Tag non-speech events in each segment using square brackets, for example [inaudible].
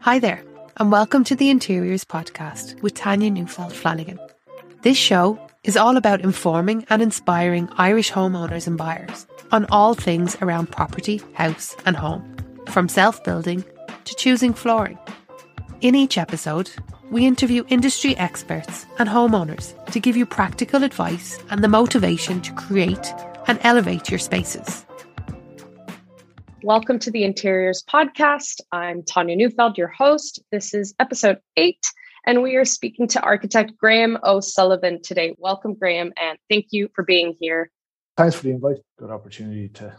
Hi there, and welcome to the Interiors Podcast with Tanya Neufeld Flanagan. This show is all about informing and inspiring Irish homeowners and buyers on all things around property, house, and home, from self building to choosing flooring. In each episode, we interview industry experts and homeowners to give you practical advice and the motivation to create and elevate your spaces. Welcome to the Interiors Podcast. I'm Tanya Neufeld, your host. This is episode eight, and we are speaking to architect Graham O'Sullivan today. Welcome, Graham, and thank you for being here. Thanks for the invite. Good opportunity to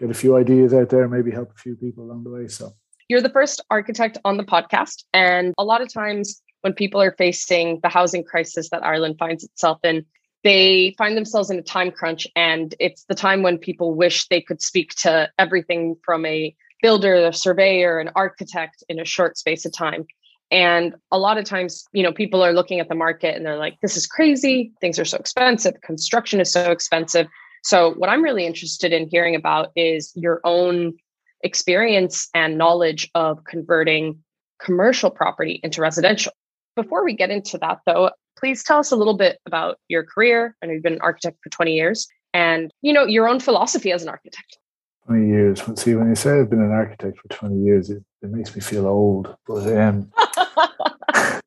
get a few ideas out there, maybe help a few people along the way. So, you're the first architect on the podcast, and a lot of times when people are facing the housing crisis that Ireland finds itself in, they find themselves in a time crunch and it's the time when people wish they could speak to everything from a builder a surveyor an architect in a short space of time. And a lot of times you know people are looking at the market and they're like this is crazy. Things are so expensive. Construction is so expensive. So what i'm really interested in hearing about is your own experience and knowledge of converting commercial property into residential. Before we get into that though please tell us a little bit about your career. I know you've been an architect for 20 years and, you know, your own philosophy as an architect. 20 years. See, when you say I've been an architect for 20 years, it, it makes me feel old. But um, [laughs]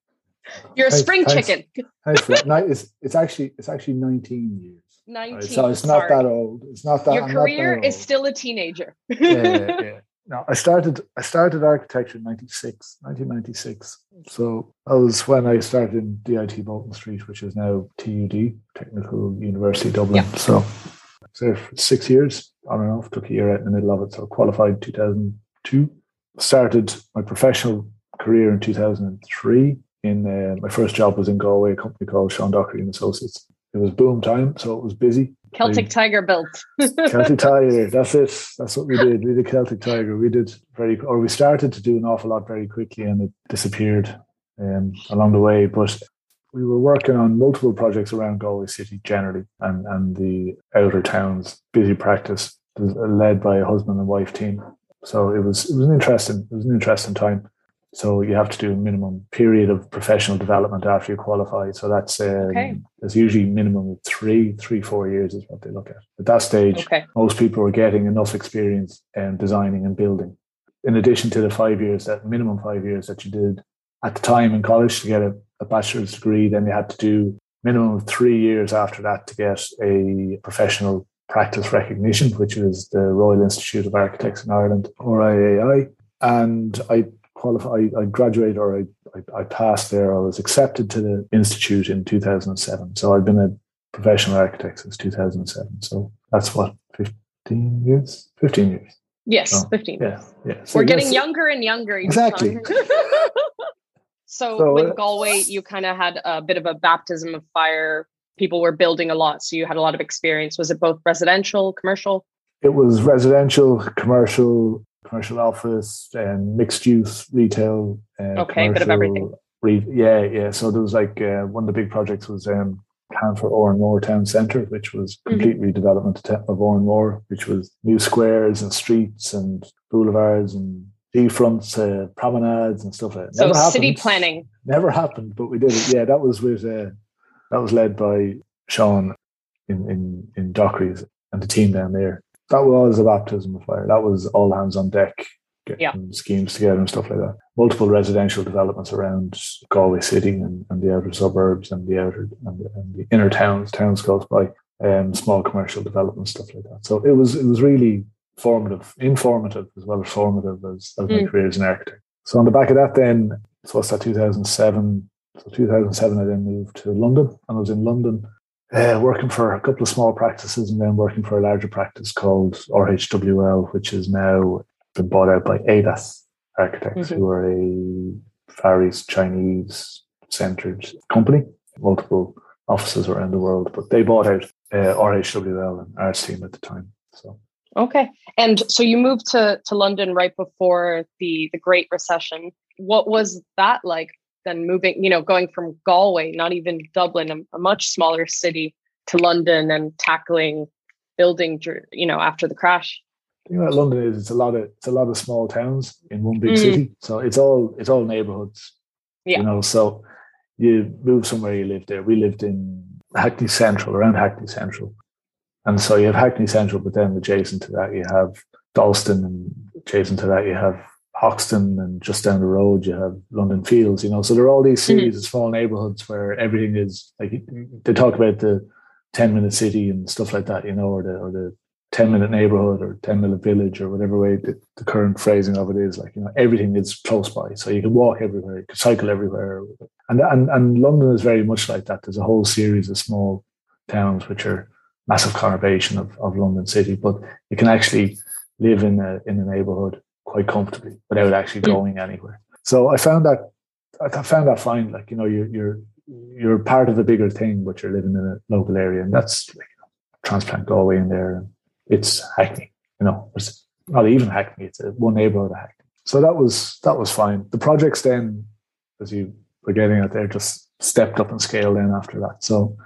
you're a spring thanks, chicken. Thanks it's, it's actually it's actually 19 years. 19. Right, so it's not that old. It's not that. Your career is still a teenager. yeah, [laughs] yeah. No, I started I started architecture in 96, 1996. So that was when I started in DIT Bolton Street, which is now TUD, Technical University Dublin. Yeah. So I there for six years on and off, took a year out in the middle of it. So qualified 2002. Started my professional career in 2003. In uh, my first job was in Galway, a company called Sean Dockery and Associates. It was boom time, so it was busy. Celtic Tiger built. [laughs] Celtic Tiger, that's it. That's what we did. We did Celtic Tiger. We did very, or we started to do an awful lot very quickly, and it disappeared um, along the way. But we were working on multiple projects around Galway City generally, and and the outer towns. Busy practice, led by a husband and wife team. So it was it was an interesting it was an interesting time. So you have to do a minimum period of professional development after you qualify. So that's um, okay. there's usually minimum of three, three, four years is what they look at. At that stage, okay. most people are getting enough experience in designing and building. In addition to the five years, that minimum five years that you did at the time in college to get a, a bachelor's degree, then you had to do minimum of three years after that to get a professional practice recognition, which was the Royal Institute of Architects in Ireland, or IAI. And I qualified, I, graduated or I, I, I, passed there. I was accepted to the institute in 2007. So I've been a professional architect since 2007. So that's what 15 years, 15 years. Yes, so, 15. Yeah, yeah. So We're getting younger and younger. Exactly. [laughs] so, so, with uh, Galway, you kind of had a bit of a baptism of fire. People were building a lot, so you had a lot of experience. Was it both residential, commercial? It was residential, commercial, commercial office and mixed use retail. Uh, okay, bit of everything. Re- yeah, yeah. So there was like uh, one of the big projects was um, Canfor Oranmore Town Centre, which was mm-hmm. complete mm-hmm. redevelopment of Oranmore, which was new squares and streets and boulevards and fronts, uh, promenades and stuff that. So never city happened. planning never happened, but we did it. Yeah, that was with uh, that was led by Sean in in in Dockery's and the team down there that was a baptism of fire. That was all hands on deck, getting yeah. schemes together and stuff like that. Multiple residential developments around Galway City and, and the outer suburbs and the outer and the, and the inner towns, towns close by, um, small commercial development stuff like that. So it was it was really formative, informative as well as formative as, as mm. my career as an architect. So on the back of that, then so what's that? Two thousand seven. So 2007, I then moved to London, and I was in London uh, working for a couple of small practices and then working for a larger practice called RHWL, which is now been bought out by Aedas Architects, mm-hmm. who are a Far East Chinese centered company, multiple offices around the world, but they bought out uh, RHWL and our team at the time. So okay, and so you moved to to London right before the the Great Recession. What was that like then moving, you know, going from Galway, not even Dublin, a, a much smaller city, to London and tackling building, you know, after the crash? thing about London is it's a lot of it's a lot of small towns in one big mm. city. So it's all it's all neighborhoods. Yeah. You know, so you move somewhere, you live there. We lived in Hackney Central, around Hackney Central. And so you have Hackney Central, but then adjacent to that you have Dalston, and adjacent to that you have Hoxton, and just down the road you have London Fields. You know, so there are all these mm-hmm. series mm-hmm. of small neighborhoods where everything is like they talk about the ten minute city and stuff like that. You know, or the or the 10 minute neighborhood or 10 minute village or whatever way the, the, current phrasing of it is like you know everything is close by so you can walk everywhere you can cycle everywhere and and, and london is very much like that there's a whole series of small towns which are massive conurbation of, of london city but you can actually live in a in a neighborhood quite comfortably without actually going anywhere so i found that i found that fine like you know you're you're you're part of a bigger thing but you're living in a local area and that's like, you know, transplant Galway in there and it's Hackney. You know, it's not even Hackney. It's a one neighborhood of Hackney. So that was that was fine. The projects then, as you were getting at there, just stepped up in scale then after that. So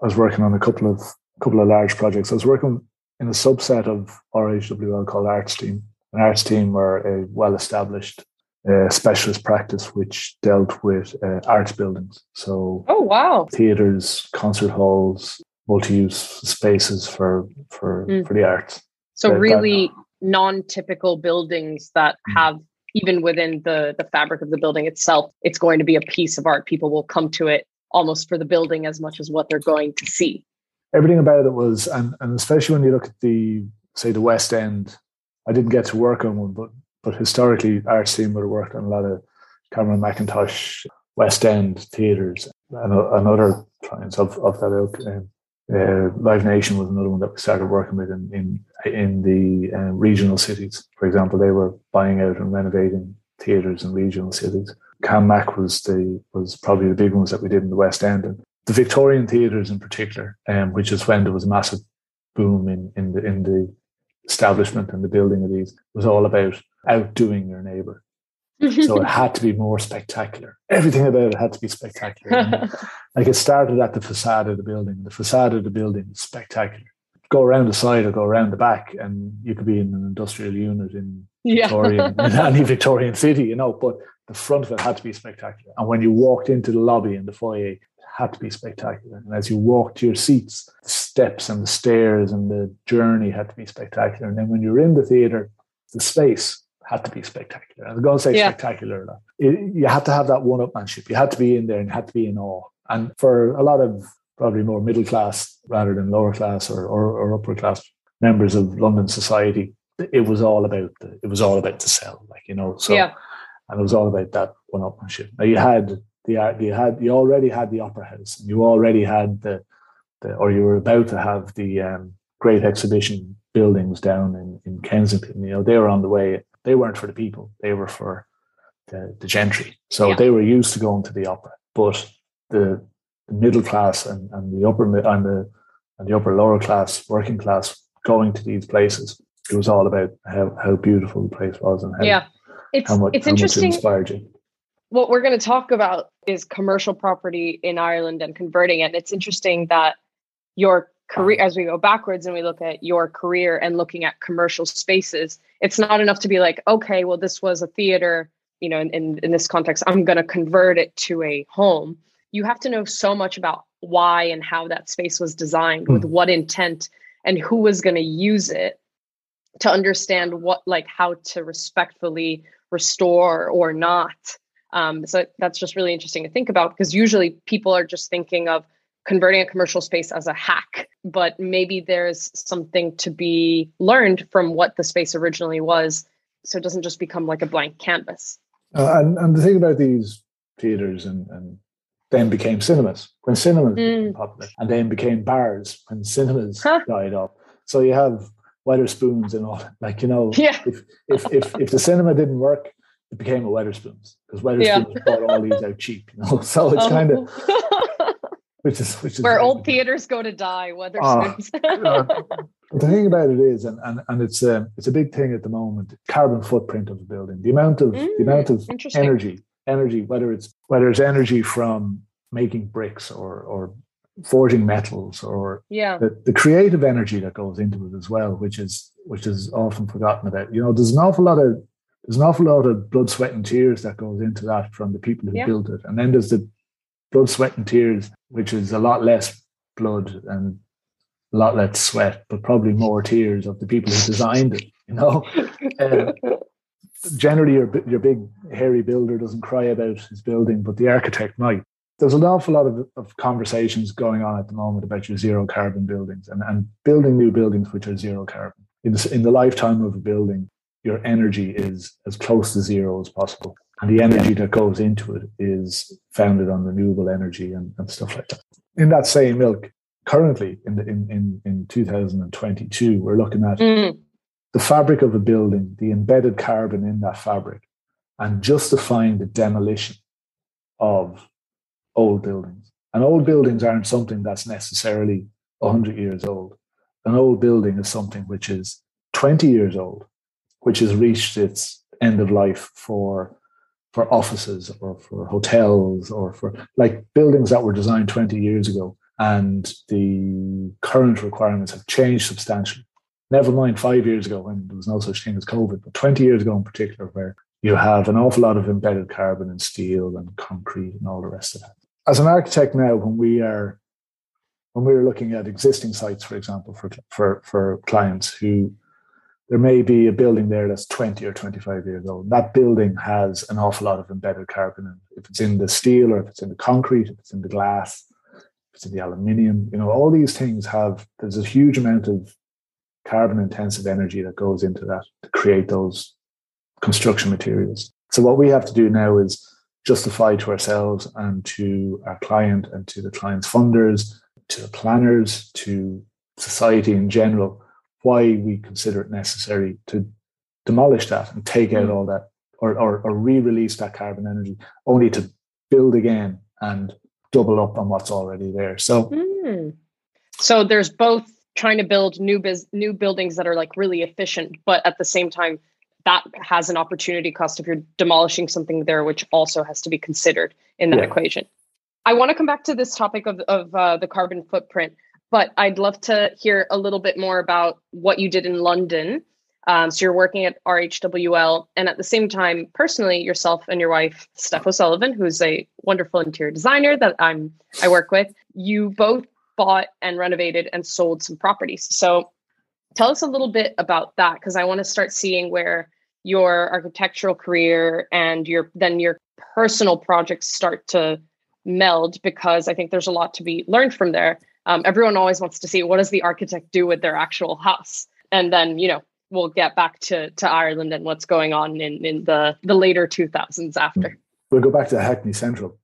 I was working on a couple of couple of large projects. I was working in a subset of RHWL called Arts Team. An Arts Team were a well established uh, specialist practice which dealt with uh, arts buildings. So, oh wow, theaters, concert halls, multi-use spaces for for mm. for the arts. So really non-typical buildings that mm. have even within the the fabric of the building itself, it's going to be a piece of art. People will come to it almost for the building as much as what they're going to see. Everything about it was, and, and especially when you look at the say the West End, I didn't get to work on one, but but historically, Arts Team would have worked on a lot of Cameron Mackintosh West End theatres and, and other clients of, of that ilk. Um, uh, Live Nation was another one that we started working with in in, in the uh, regional cities. For example, they were buying out and renovating theatres in regional cities. Cam Mac was the was probably the big ones that we did in the West End, and the Victorian theatres in particular, um, which is when there was a massive boom in in the in the establishment and the building of these, was all about outdoing your neighbour so it [laughs] had to be more spectacular. Everything about it had to be spectacular. like it started at the facade of the building. The facade of the building is spectacular. Go around the side or go around the back, and you could be in an industrial unit in Victorian, [laughs] in any Victorian city, you know. But the front of it had to be spectacular. And when you walked into the lobby and the foyer, had to be spectacular. And as you walked to your seats, the steps and the stairs and the journey had to be spectacular. And then when you're in the theater, the space had to be spectacular. I was going to say yeah. spectacular. It, you had to have that one-upmanship. You had to be in there and you had to be in awe. And for a lot of probably more middle class rather than lower class or, or, or upper class members of London society, it was all about the, it was all about the sell, like you know. So yeah. and it was all about that one-upmanship. Now you had had you already had the opera house, and you already had the, the or you were about to have the um, great exhibition buildings down in, in Kensington. You know, they were on the way they weren't for the people; they were for the, the gentry. So yeah. they were used to going to the opera, but the, the middle class and, and the upper and the and the upper lower class, working class, going to these places. It was all about how, how beautiful the place was and how, yeah. it's, how much, it's how interesting. much it inspired you. What we're going to talk about is commercial property in Ireland and converting it. It's interesting that your career as we go backwards and we look at your career and looking at commercial spaces it's not enough to be like okay well this was a theater you know in, in, in this context i'm going to convert it to a home you have to know so much about why and how that space was designed mm. with hmm. what intent and who was going to use it to understand what like how to respectfully restore or not um, so that's just really interesting to think about because usually people are just thinking of converting a commercial space as a hack, but maybe there's something to be learned from what the space originally was. So it doesn't just become like a blank canvas. Uh, and, and the thing about these theaters and, and then became cinemas when cinemas mm. became popular and then became bars when cinemas huh. died off. So you have Wetherspoons and all [laughs] like, you know, yeah. if, if, if, if the cinema didn't work, it became a Wetherspoons because Wetherspoons yeah. bought all these out cheap, you know. [laughs] So it's oh. kind of [laughs] which is which is where old theaters go to die. Whether uh, [laughs] the thing about it is, and and, and it's a it's a big thing at the moment. Carbon footprint of the building, the amount of mm, the amount of energy, energy, whether it's whether it's energy from making bricks or or forging metals or yeah the, the creative energy that goes into it as well which is which is often forgotten about. You know, there's an awful lot of there's an awful lot of blood, sweat, and tears that goes into that from the people who Yeah. built it, and then there's the blood, sweat, and tears, which is a lot less blood and a lot less sweat, but probably more tears of the people who designed it. You know, Uh, [laughs] generally your your big hairy builder doesn't cry about his building, but the architect might. There's an awful lot of, of conversations going on at the moment about your zero carbon buildings and, and building new buildings which are zero carbon. In the, in the lifetime of a building, your energy is as close to zero as possible. And the energy that goes into it is founded on renewable energy and, and stuff like that. In that same milk, currently in, the, in, in, in 2022, we're looking at Mm, the fabric of a building, the embedded carbon in that fabric, and justifying the demolition of old buildings. And old buildings aren't something that's necessarily 100 years old. An old building is something which is 20 years old, which has reached its end of life for for offices or for hotels or for like buildings that were designed 20 years ago and the current requirements have changed substantially never mind five years ago when there was no such thing as COVID, but 20 years ago in particular, where you have an awful lot of embedded carbon and steel and concrete and all the rest of that. As an architect now, when we are when we're looking at existing sites, for example, for for for clients who there may be a building there that's 20 or 25 years old. That building has an awful lot of embedded carbon. And if it's in the steel or if it's in the concrete, if it's in the glass, if it's in the aluminium, you know, all these things have, there's a huge amount of carbon intensive energy that goes into that to create those construction materials. So what we have to do now is justify to ourselves and to our client and to the client's funders, to the planners, to society in general, why we consider it necessary to demolish that and take out all that or, or, or re-release that carbon energy only to build again and double up on what's already there. So mm. So there's both trying to build new biz- new buildings that are like really efficient, but at the same time, that has an opportunity cost if you're demolishing something there, which also has to be considered in that Yeah. equation. I want to come back to this topic of of uh, the carbon footprint, but I'd love to hear a little bit more about what you did in London. Um, so you're working at RHWL, and at the same time, personally, yourself and your wife, Steph O'Sullivan, who's a wonderful interior designer that I'm I work with, you both bought and renovated and sold some properties. So tell us a little bit about that because I want to start seeing where your architectural career and your then your personal projects start to meld because I think there's a lot to be learned from there. Um, everyone always wants to see what does the architect do with their actual house, and then you know we'll get back to to Ireland and what's going on in in the the later 2000s after. we'll go back to Hackney Central.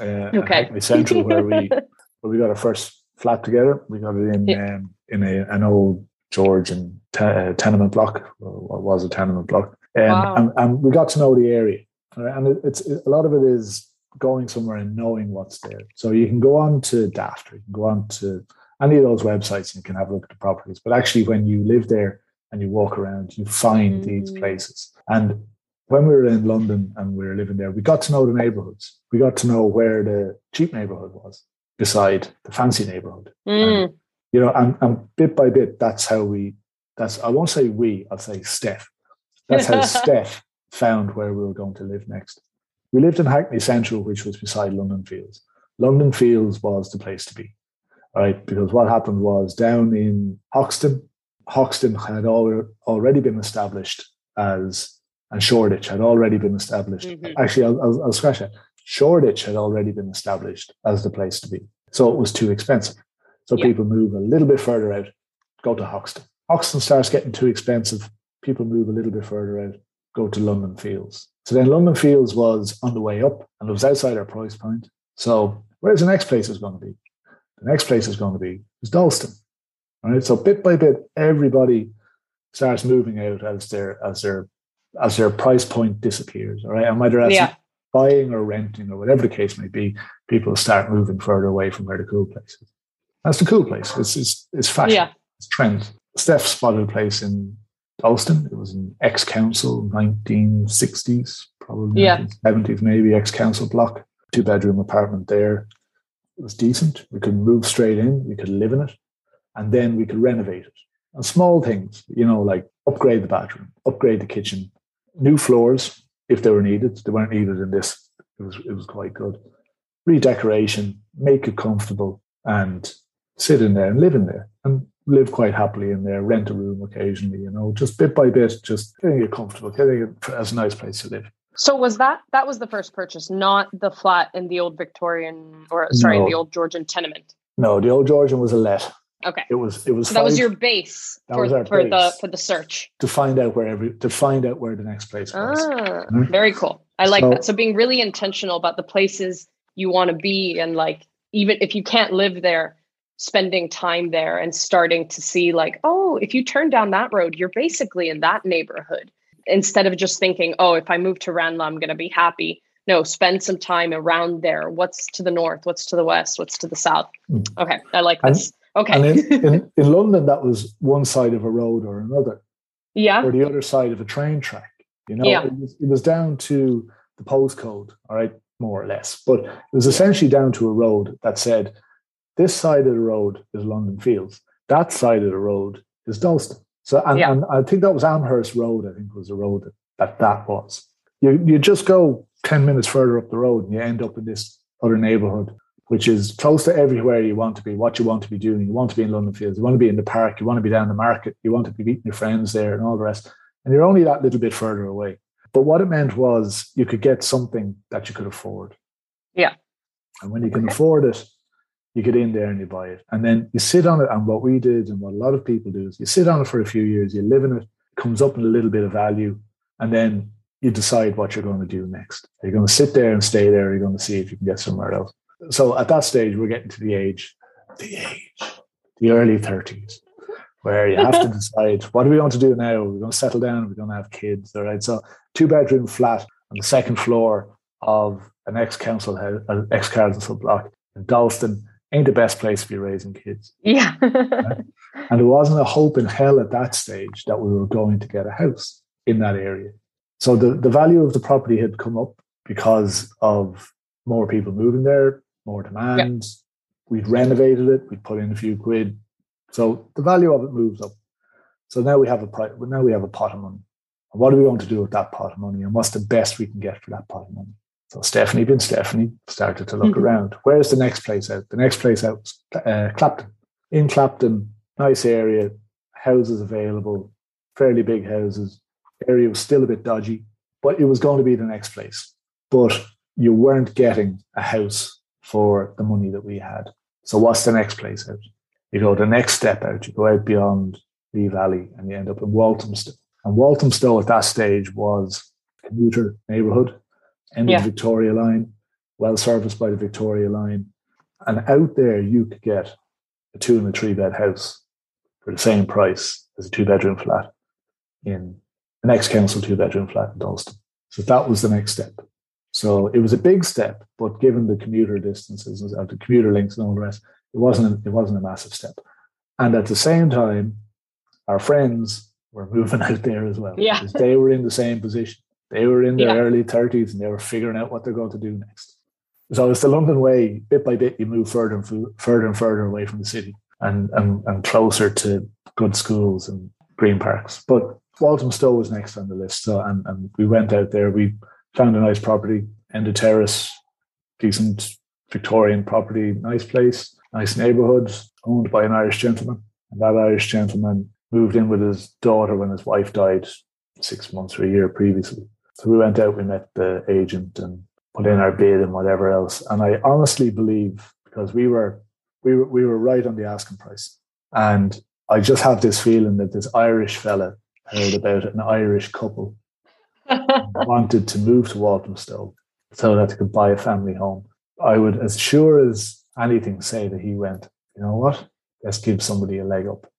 Uh, Okay. Hackney Central, where we [laughs] where we got our first flat together. We got it in Yeah. um, in a, an old Georgian te- uh, tenement block, or was a tenement block, um, Wow. and, and we got to know the area. And it's it, a lot of it is going somewhere and knowing what's there. So you can go on to Daft, or you can go on to any of those websites and you can have a look at the properties. But actually, when you live there and you walk around, you find these Mm. places. And when we were in London and we were living there, we got to know the neighborhoods. We got to know where the cheap neighborhood was beside the fancy neighborhood. Mm, You know, and, and bit by bit, that's how we, that's, I won't say we, I'll say Steph. That's how [laughs] Steph found where we were going to live next. We lived in Hackney Central, which was beside London Fields. London Fields was the place to be, right? Because what happened was down in Hoxton, Hoxton had al- already been established as, and Shoreditch had already been established. Mhm. Actually, I'll, I'll, I'll scratch that. Shoreditch had already been established as the place to be. So it was too expensive. So Yeah. people move a little bit further out, go to Hoxton. Hoxton starts getting too expensive. People move a little bit further out, go to London Fields. So then London Fields was on the way up and it was outside our price point. So where's the next place is going to be? The next place is going to be is Dalston. All right. So bit by bit, everybody starts moving out as their as their as their price point disappears. All right. And whether that's yeah. buying or renting or whatever the case may be, people start moving further away from where the cool place is. That's the cool place. It's it's, it's fashion. Yeah. It's trend. Steph spotted a place in Dalston. It was an ex-council, 1960s, probably Yeah. 1970s, maybe ex-council block. Two bedroom apartment there. It was decent. We could move straight in. We could live in it, and then we could renovate it. And small things, you know, like upgrade the bathroom, upgrade the kitchen, new floors if they were needed. They weren't needed in this. It was it was quite good. Redecoration, make it comfortable, and sit in there and live in there and live quite happily in there. Rent a room occasionally, you know, just bit by bit, just getting it comfortable, getting it as a nice place to live. So was that that was the first purchase, not the flat in the old Victorian or sorry, No. the old Georgian tenement. No, the old Georgian was a let. Okay. It was it was So that was your base for, for the for the search. to find out where every to find out where the next place was. Ah, Mhm. very cool. I like So- that. So being really intentional about the places you want to be and like even if you can't live there, spending time there and starting to see like, oh, if you turn down that road, you're basically in that neighborhood. Instead of just thinking, oh, if I move to Ranelagh, I'm gonna be happy. No, spend some time around there. What's to the north? What's to the west? What's to the south? Mm. Okay, I like And- this. Okay. And in, in, [laughs] in London, that was one side of a road or another, yeah. or the other side of a train track. You know, Yeah. it, was, it was down to the postcode, all right, more or less. But it was essentially down to a road that said, this side of the road is London Fields, that side of the road is Dalston. So, and, Yeah. and I think that was Amherst Road, I think was the road that that, that was. You, you just go 10 minutes further up the road and you end up in this other neighborhood, which is close to everywhere you want to be, what you want to be doing. You want to be in London Fields, you want to be in the park, you want to be down the market, you want to be meeting your friends there and all the rest. And you're only that little bit further away. But what it meant was you could get something that you could afford. Yeah. And when you can afford it, you get in there and you buy it. And then you sit on it. And what we did and what a lot of people do is you sit on it for a few years, you live in it, it comes up in a little bit of value, and then you decide what you're going to do next. Are you going to sit there and stay there? Or are you going to see if you can get somewhere else? So at that stage, we're getting to the age, the age, the early 30s, where you have to [laughs] decide what do we want to do now? We're going to settle down, we're going to have kids. All right. So two bedroom flat on the second floor of an ex council house, uh, an ex council block in Dalston ain't the best place to be raising kids. Yeah. [laughs] And there wasn't a hope in hell at that stage that we were going to get a house in that area. So the, the value of the property had come up because of more people moving there, more demand. We'd renovated it, we'd put in a few quid. So the value of it moves up. So now we have a pri- now we have a pot of money. And what do we want to do with that pot of money? And what's the best we can get for that pot of money? So Stephanie being Stephanie started to look Mhm. around. Where's the next place out? The next place out was uh, Clapton. In Clapton, nice area, houses available, fairly big houses. Area was still a bit dodgy, but it was going to be the next place. But you weren't getting a house for the money that we had. So what's the next place out? You go the next step out. You go out beyond Lee Valley, and you end up in Walthamstow. And Walthamstow at that stage was a commuter neighbourhood, end Yeah. of the Victoria Line, well serviced by the Victoria Line. And out there, you could get a two and a three bed house for the same price as a two bedroom flat in the next council two bedroom flat in Dalston. So that was the next step. So it was a big step, but given the commuter distances and the commuter links and all the rest, it wasn't a, it wasn't a massive step. And at the same time, our friends were moving [laughs] out there as well. Yeah. because They were in the same position. They were in their Yeah. early 30s and they were figuring out what they're going to do next. So it's the London way, bit by bit, you move further and fu- further and further away from the city and, and, and closer to good schools and green parks. But Walthamstow was next on the list. So, and, and we went out there. We found a nice property, End of Terrace, decent Victorian property, nice place, nice neighborhood, owned by an Irish gentleman. And that Irish gentleman moved in with his daughter when his wife died six months or a year previously. So we went out, we met the agent and put in our bid and whatever else. And I honestly believe because we were we were we were right on the asking price. And I just have this feeling that this Irish fella heard about an Irish couple [laughs] wanted to move to Walthamstow so that they could buy a family home. I would, as sure as anything, say that he went, you know what? Let's give somebody a leg up.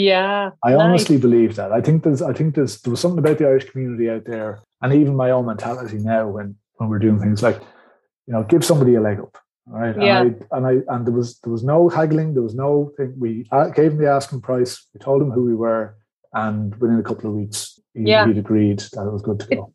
Yeah. I nice. honestly believe that. I think there's I think there's there was something about the Irish community out there, and even my own mentality now when when we're doing things like, you know, give somebody a leg up. All right. Yeah. And I and I and there was there was no haggling, there was no thing. We uh, gave him the asking price, we told him who we were, and within a couple of weeks he, Yeah. he'd agreed that it was good to go.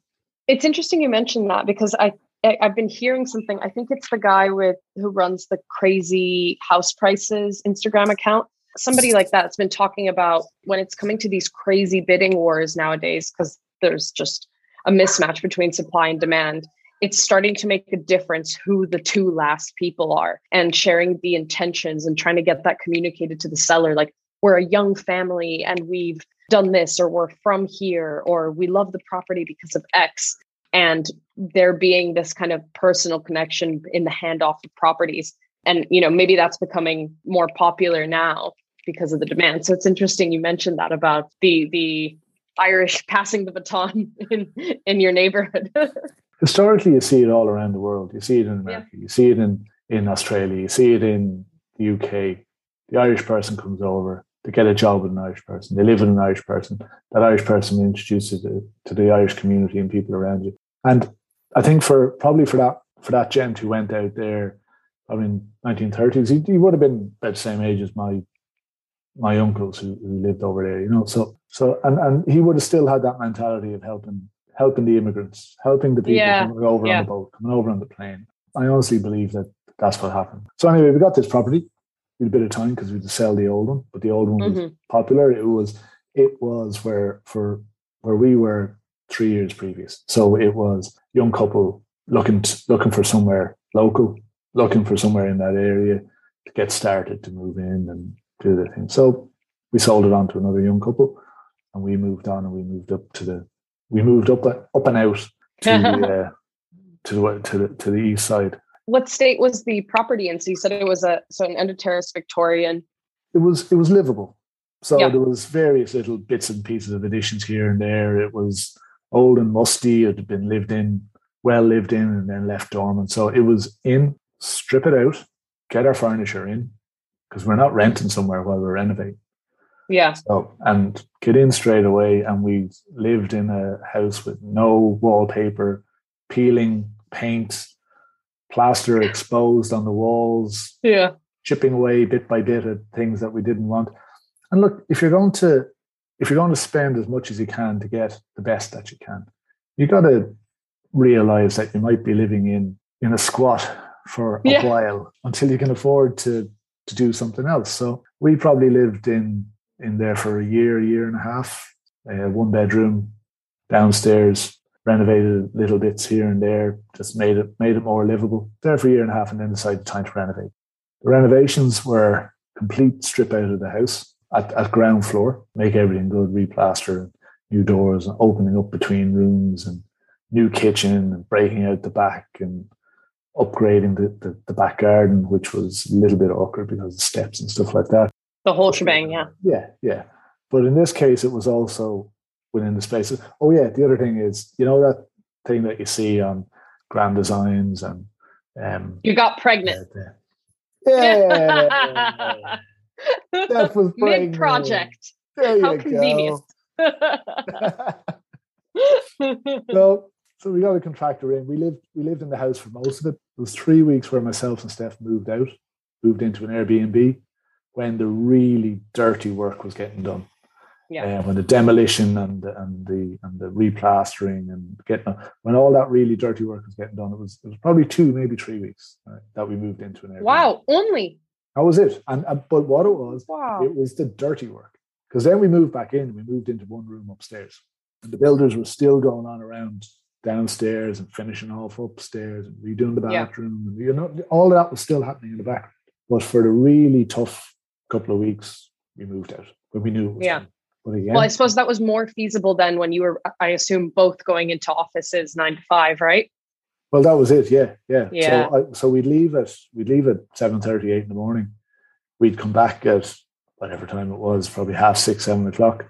It's interesting you mentioned that because I, I I've been hearing something. I think it's the guy with who runs the crazy house prices Instagram account. Somebody like that's been talking about when it's coming to these crazy bidding wars nowadays, because there's just a mismatch between supply and demand. It's starting to make a difference who the two last people are and sharing the intentions and trying to get that communicated to the seller. Like, we're a young family and we've done this, or we're from here, or we love the property because of X. And there being this kind of personal connection in the handoff of properties. And, you know, maybe that's becoming more popular now because of the demand. So it's interesting you mentioned that about the the Irish passing the baton [laughs] in in your neighborhood. [laughs] Historically, you see it all around the world. You see it in America. Yeah. You see it in in Australia. You see it in the UK. The Irish person comes over. They get a job with an Irish person. They live with an Irish person. That Irish person introduces to, to the Irish community and people around you. And I think for probably for that for that gent who went out there, I mean, 1930s, he, he would have been about the same age as my my uncles who, who lived over there, you know. So so and and he would have still had that mentality of helping helping the immigrants, helping the people yeah. coming over yeah. on the boat, coming over on the plane. I honestly believe that that's what happened. So anyway, we got this property. We had a bit of time because we had to sell the old one, but the old one mm-hmm. was popular. It was it was where for where we were three years previous. So it was young couple looking to, looking for somewhere local, looking for somewhere in that area to get started to move in and do the thing. So we sold it on to another young couple, and we moved on and we moved up to the we moved up up and out to the, [laughs] uh, to the to the to the east side. What state was the property in? So you said it was a so an end of terrace Victorian. It was it was livable. So yeah. there was various little bits and pieces of additions here and there. It was old and musty. It had been lived in, well lived in, and then left dormant. So it was in, strip it out, get our furniture in, because we're not renting somewhere while we're renovating. Yeah. So and get in straight away, and we lived in a house with no wallpaper, peeling paint, plaster exposed on the walls. Yeah. Chipping away bit by bit at things that we didn't want. And look, if you're going to if you're going to spend as much as you can to get the best that you can, you got to realize that you might be living in in a squat for a yeah. while until you can afford to to do something else. So we probably lived in in there for a year, year and a half. Uh, one bedroom downstairs, renovated little bits here and there, just made it made it more livable. There for a year and a half, and then decided time to renovate. The renovations were complete strip out of the house at, at ground floor, make everything good, replaster, new doors, and opening up between rooms, and new kitchen, and breaking out the back, and upgrading the, the, the back garden, which was a little bit awkward because of the steps and stuff like that. The whole shebang, yeah. Yeah, yeah. But in this case, it was also within the spaces. Oh, yeah. The other thing is, you know, that thing that you see on Grand Designs and. Um, you got pregnant. Uh, yeah. that was [laughs] mid project. How convenient. [laughs] [laughs] so, so we got a contractor in. We lived we lived in the house for most of it. It was three weeks where myself and Steph moved out, moved into an Airbnb when the really dirty work was getting done. Yeah. Uh, when the demolition and the, and the and the replastering and getting when all that really dirty work was getting done, it was it was probably two, maybe three weeks right, that we moved into an Airbnb. Wow, only that was it. And, and but what it was, wow. it was the dirty work. Because then we moved back in. We moved into one room upstairs, and the builders were still going on around downstairs and finishing off upstairs and redoing the bathroom. Yeah. You know, all that was still happening in the background. But for the really tough couple of weeks, we moved out when we knew. yeah. Again, well, I suppose that was more feasible than when you were, I assume, both going into offices nine to five, right? Well, that was it. Yeah, yeah. yeah. So, I, so we'd leave at we'd leave at seven thirty, eight in the morning. We'd come back at whatever time it was, probably half six, seven o'clock.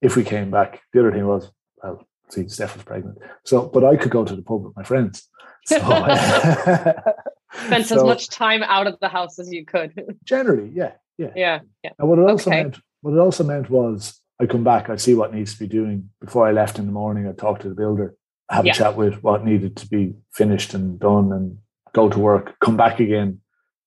If we came back, the other thing was, well, see, Steph was pregnant. So, but I could go to the pub with my friends. So, [laughs] Spent [laughs] so, as much time out of the house as you could. [laughs] generally, yeah, yeah, yeah, yeah. And what it also okay. meant, what it also meant was, I come back, I'd see what needs to be doing before I left in the morning. I'd talk to the builder have yeah. a chat with what needed to be finished and done and go to work, come back again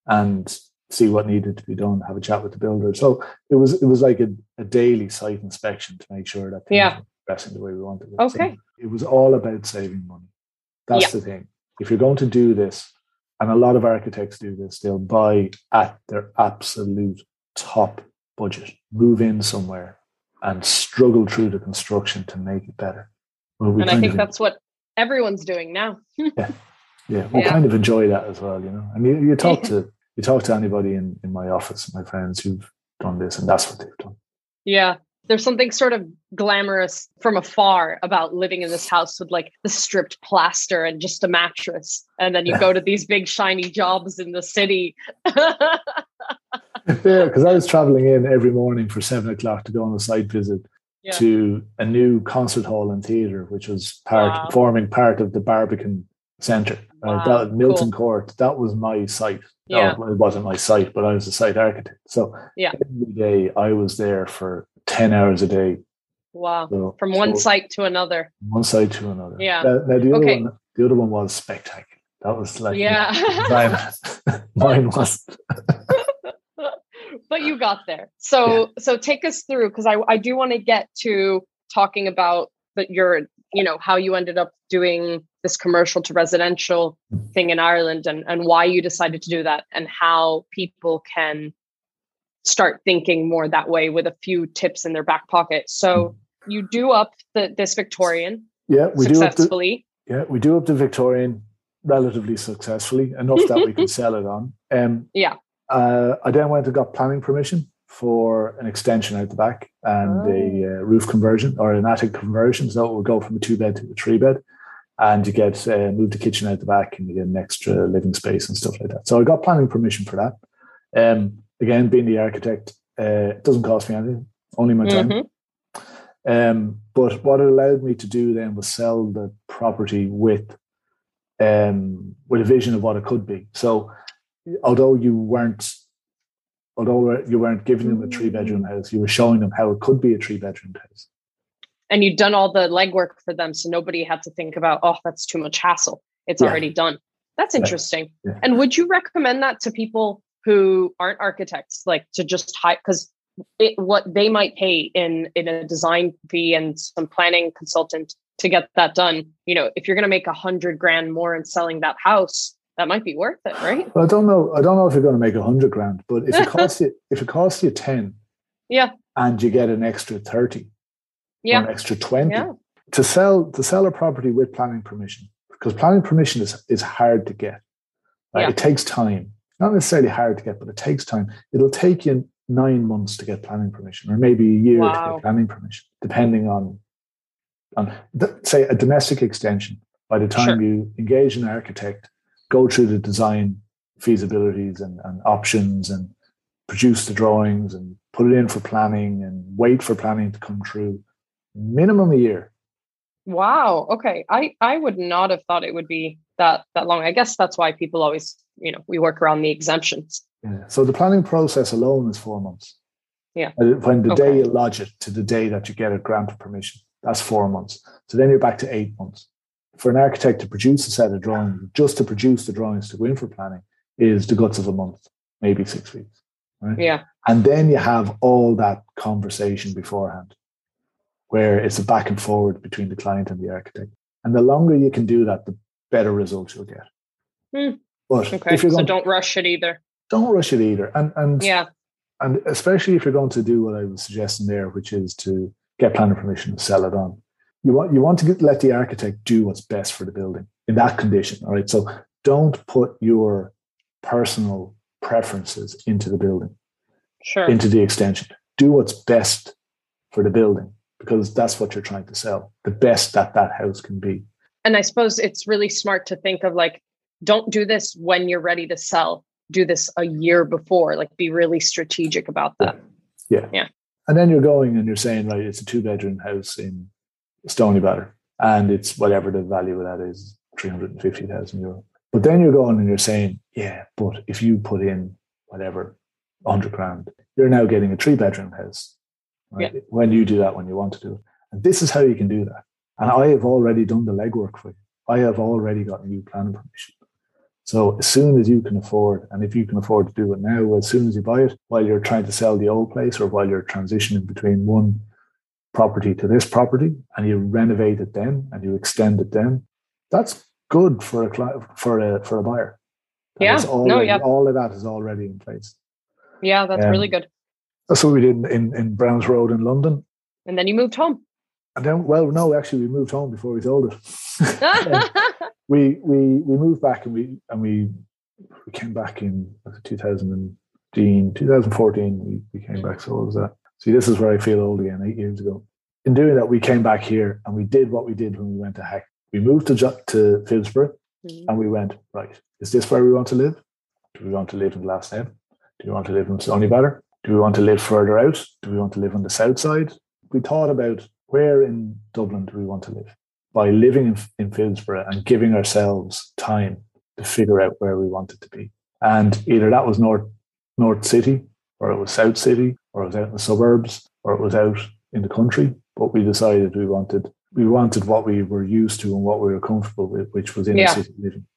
and see what needed to be done, have a chat with the builder. So it was it was like a, a daily site inspection to make sure that things yeah. Progressing the way we wanted it. Okay. So it was all about saving money. That's yeah. the thing. If you're going to do this, and a lot of architects do this, they'll buy at their absolute top budget, move in somewhere, and struggle through the construction to make it better. Well, and I think that's what everyone's doing now. [laughs] yeah, yeah, we yeah. kind of enjoy that as well, you know. And you, you talk to you talk to anybody in in my office, my friends who've done this, and that's what they've done. Yeah, there's something sort of glamorous from afar about living in this house with like the stripped plaster and just a mattress. And then you go to these big shiny jobs in the city. [laughs] yeah, because I was traveling in every morning for seven o'clock to go on a site visit yeah. to a new concert hall and theatre, which was part wow. forming part of the Barbican Centre. Uh, wow. Uh, that Milton cool. Court, that was my site. Yeah. No, it wasn't my site, but I was a site architect. So yeah. every day I was there for 10 hours a day. Wow. So, From one so site to another. One site to another. Yeah. Now, now the, other okay. one, the other one was spectacular. That was like, yeah. [laughs] mine, [laughs] mine wasn't. [laughs] but you got there. So, yeah. so take us through because I, I do want to get to talking about that your, you know, how you ended up doing this commercial to residential mm. thing in Ireland and, and why you decided to do that and how people can start thinking more that way with a few tips in their back pocket. So hmm. you do up the, this Victorian. Yeah, we successfully. do. Up the, yeah, we do up the Victorian relatively successfully enough that we can [laughs] sell it on. Um, yeah. Uh, I then went and got planning permission for an extension out the back and oh. a uh, roof conversion or an attic conversion. So it will go from a two bed to a three bed. And you get uh, move the kitchen out the back and you get an extra living space and stuff like that. So I got planning permission for that. Um, again, being the architect, uh, it doesn't cost me anything, only my time. Mm-hmm. Um, but what it allowed me to do then was sell the property with um, with a vision of what it could be. So, although you weren't, although you weren't giving them a three bedroom house, you were showing them how it could be a three bedroom house. And you'd done all the legwork for them, so nobody had to think about, oh, that's too much hassle. It's yeah. already done. That's interesting. Yeah. And would you recommend that to people who aren't architects, like to just hire because what they might pay in in a design fee and some planning consultant to get that done. You know, if you're going to make a hundred grand more in selling that house, that might be worth it, right? Well, I don't know. I don't know if you're going to make a hundred grand, but if it costs you, [laughs] if it costs you ten, yeah, and you get an extra thirty, yeah, an extra twenty yeah. to sell to sell a property with planning permission, because planning permission is is hard to get. Right? Yeah. It takes time not necessarily hard to get, but it takes time. It'll take you nine months to get planning permission, or maybe a year wow. to get planning permission, depending on on say a domestic extension. By the time sure. you engage an architect, go through the design feasibilities and, and options, and produce the drawings and put it in for planning and wait for planning to come through, minimum a year. Wow. Okay. I I would not have thought it would be that that long. I guess that's why people always you know we work around the exemptions. Yeah. so the planning process alone is four months. Yeah. When the okay. day you lodge it to the day that you get a grant of permission that's four months. So then you're back to eight months. For an architect to produce a set of drawings just to produce the drawings to go in for planning is the guts of a month maybe six weeks right? Yeah. And then you have all that conversation beforehand where it's a back and forward between the client and the architect. And the longer you can do that the better results you'll get. Mm. But okay, if you're going, so don't rush it either. Don't rush it either, and and yeah, and especially if you're going to do what I was suggesting there, which is to get planning permission and sell it on. You want you want to get, let the architect do what's best for the building in that condition. All right, so don't put your personal preferences into the building, sure, into the extension. Do what's best for the building because that's what you're trying to sell. The best that that house can be. And I suppose it's really smart to think of like don't do this when you're ready to sell. Do this a year before. Like be really strategic about that. Yeah. Yeah. yeah. And then you're going and you're saying, right, it's a two bedroom house in Stoneybatter and it's whatever the value of that is, 350,000 euro. But then you're going and you're saying, yeah, but if you put in whatever, 100 grand, you're now getting a three bedroom house. Right? Yeah. When you do that, when you want to do it. And this is how you can do that. And I have already done the legwork for you. I have already got new planning permission. So as soon as you can afford, and if you can afford to do it now, as soon as you buy it, while you're trying to sell the old place or while you're transitioning between one property to this property, and you renovate it then and you extend it then, that's good for a client for a for a buyer. yeah, already, no, yeah, all of that is already in place. Yeah, that's um, really good. that's what we did in, in Browns Road in London. And then you moved home. And then, well, no, actually, we moved home before we sold it. we we we moved back and we and we we came back in 2014. 2014 we, we came back. So what was that? See, this is where I feel old again. Eight years ago. In doing that, we came back here and we did what we did when we went to Hack. We moved to to Phibsborough, mm-hmm. and we went right. Is this where we want to live? Do we want to live in Glasnevin? Do we want to live in Stoneybatter? Do we want to live further out? Do we want to live on the south side? We thought about where in Dublin do we want to live? By living in, in Phibsborough and giving ourselves time to figure out where we wanted to be. And either that was North North City, or it was South City, or it was out in the suburbs, or it was out in the country. But we decided we wanted we wanted what we were used to and what we were comfortable with, which was in yeah. city living.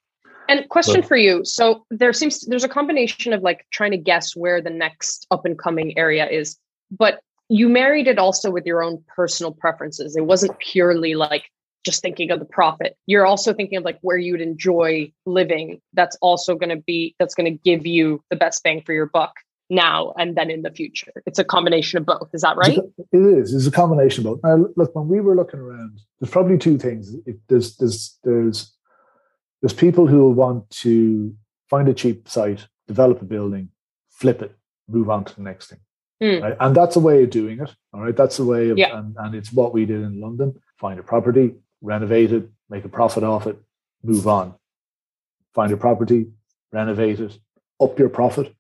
And question but, for you. So there seems there's a combination of like trying to guess where the next up and coming area is, but you married it also with your own personal preferences. It wasn't purely like just thinking of the profit. You're also thinking of like where you'd enjoy living. That's also going to be that's going to give you the best bang for your buck now and then in the future. It's a combination of both. Is that right? It is. It's a combination of both. Now, look, when we were looking around, there's probably two things. It, there's there's there's there's people who want to find a cheap site, develop a building, flip it, move on to the next thing. Mm. Right? And that's a way of doing it. All right. That's a way of, yeah. and, and it's what we did in London find a property, renovate it, make a profit off it, move on. Find a property, renovate it, up your profit,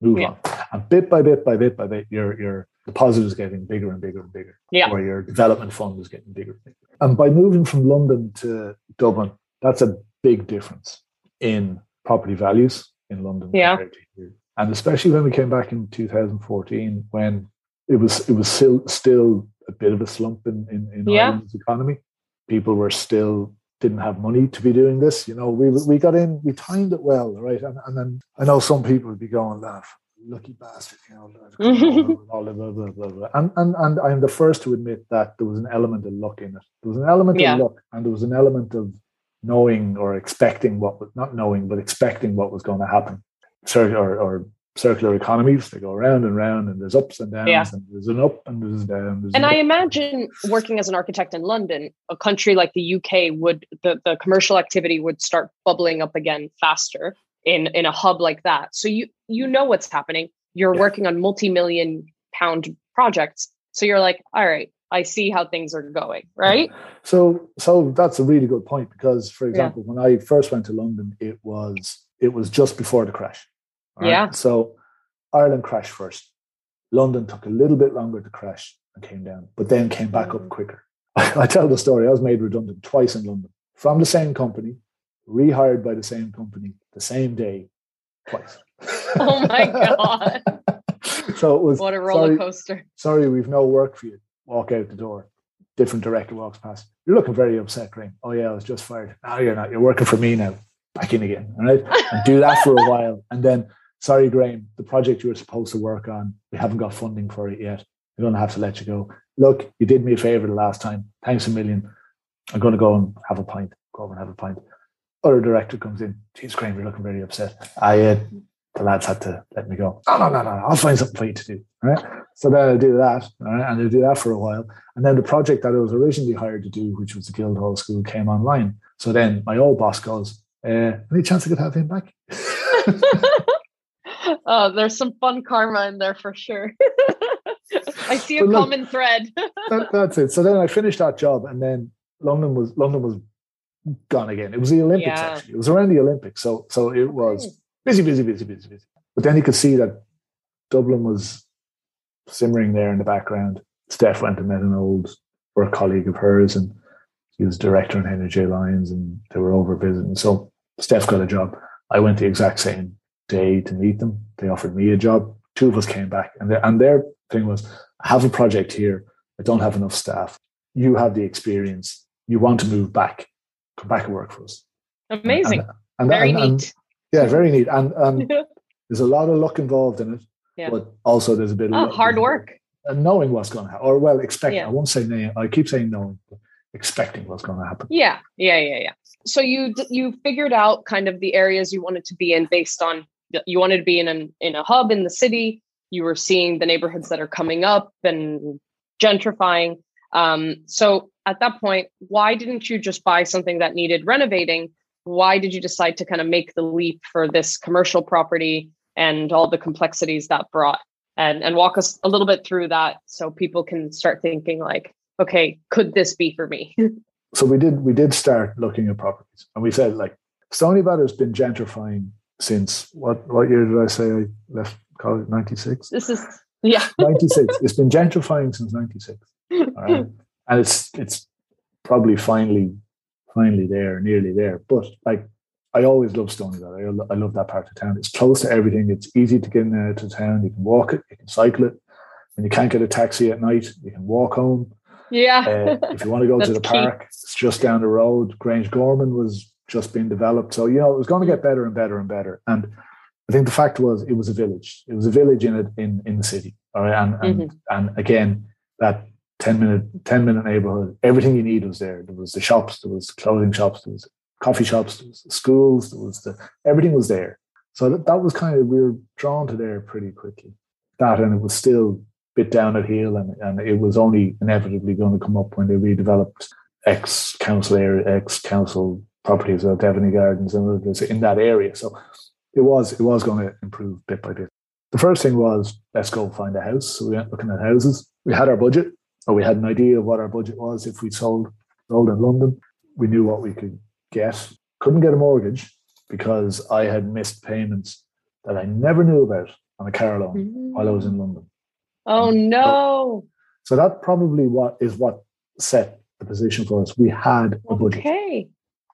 move yeah. on. And bit by bit by bit by bit, your your deposit is getting bigger and bigger and bigger. Yeah. Or your development fund is getting bigger and bigger. And by moving from London to Dublin, that's a big difference in property values in London. Yeah. And especially when we came back in 2014, when it was it was still still a bit of a slump in, in, in yeah. Ireland's economy. People were still didn't have money to be doing this. You know, we we got in, we timed it well, right? And, and then I know some people would be going, laugh, lucky bastard, you know, all blah, blah, blah, blah, blah. And, and, and I'm the first to admit that there was an element of luck in it. There was an element yeah. of luck and there was an element of knowing or expecting what was not knowing, but expecting what was going to happen. Or, or circular economies. They go around and round, and there's ups and downs, yeah. and there's an up and there's a down. There's and I imagine working as an architect in London, a country like the UK would the, the commercial activity would start bubbling up again faster in in a hub like that. So you you know what's happening. You're yeah. working on multi-million pound projects. So you're like, all right, I see how things are going, right? So so that's a really good point because for example, when I first went to London, it was it was just before the crash. Right? Yeah. So Ireland crashed first. London took a little bit longer to crash and came down, but then came back mm-hmm. up quicker. [laughs] I tell the story. I was made redundant twice in London from the same company, rehired by the same company the same day, twice. [laughs] Oh my god! [laughs] so it was what a roller sorry, coaster. Sorry, we've no work for you. Walk out the door. Different director walks past. You're looking very upset, Graham. Oh yeah, I was just fired. No, you're not. You're working for me now back in again. All right. And do that for a while. And then, sorry, Graham, the project you were supposed to work on, we haven't got funding for it yet. We're going to have to let you go. Look, you did me a favor the last time. Thanks a million. I'm going to go and have a pint. Go over and have a pint. Other director comes in. Jeez, Graham, you're looking very upset. I, uh, the lads had to let me go. Oh, no, no, no, no. I'll find something for you to do. All right. So then I do that. All right. And I do that for a while. And then the project that I was originally hired to do, which was the Guildhall School, came online. So then my old boss goes, uh, any chance I could have him back? [laughs] [laughs] oh, there's some fun karma in there for sure. [laughs] I see a look, common thread. [laughs] that, that's it. So then I finished that job, and then London was London was gone again. It was the Olympics yeah. actually. It was around the Olympics, so so it was busy, busy, busy, busy, busy. But then you could see that Dublin was simmering there in the background. Steph went and met an old work colleague of hers, and he was director in Henry J. Lyons, and they were over visiting. So Steph got a job. I went the exact same day to meet them. They offered me a job. Two of us came back, and, and their thing was, I have a project here. I don't have enough staff. You have the experience. You want to move back. Come back and work for us. Amazing. And, and, very and, neat. yeah, very neat. And, and [laughs] there's a lot of luck involved in it, yeah. but also there's a bit of oh, hard work. And knowing what's going to happen, or well, expecting. Yeah. I won't say knowing. I keep saying knowing, expecting what's going to happen. Yeah, yeah, yeah, yeah so you you figured out kind of the areas you wanted to be in based on you wanted to be in an in a hub in the city you were seeing the neighborhoods that are coming up and gentrifying. Um, so at that point, why didn't you just buy something that needed renovating? Why did you decide to kind of make the leap for this commercial property and all the complexities that brought? And, and walk us a little bit through that so people can start thinking like, okay, could this be for me? [laughs] so we did we did start looking at properties and we said like Stoneybatter has been gentrifying since what what year did I say I left college? Ninety six. This is yeah. [laughs] ninety six. It's been gentrifying since ninety six. Right? [laughs] and it's it's probably finally finally there, nearly there. But like I always love Stoneybatter. I, I love that part of town. It's close to everything. It's easy to get in and out of town. You can walk it, you can cycle it. When you can't get a taxi at night, you can walk home. Yeah. Uh, if you want [laughs] to go to the key. park, it's just down the road. Grangegorman was just being developed. So, you know, it was going to get better and better and better. And I think the fact was it was a village. It was a village in it in, in the city. All right. And and, mm-hmm. and again, that 10 minute 10 minute neighborhood, everything you need was there. There was the shops, there was clothing shops, there was coffee shops, there was the schools, there was the everything was there. So that, that was kind of we were drawn to there pretty quickly. That and it was still a bit down at heel and, and it was only inevitably going to come up when they redeveloped ex council area, ex council properties of Devaney Gardens and others in that area. So it was it was going to improve bit by bit. The first thing was let's go find a house. So we went looking at houses. We had our budget, or we had an idea of what our budget was if we sold sold in London. We knew what we could get. Couldn't get a mortgage because I had missed payments that I never knew about on a car loan mm-hmm. while I was in London. Oh no. So, so that probably what is what set the position for us. We had a budget. Okay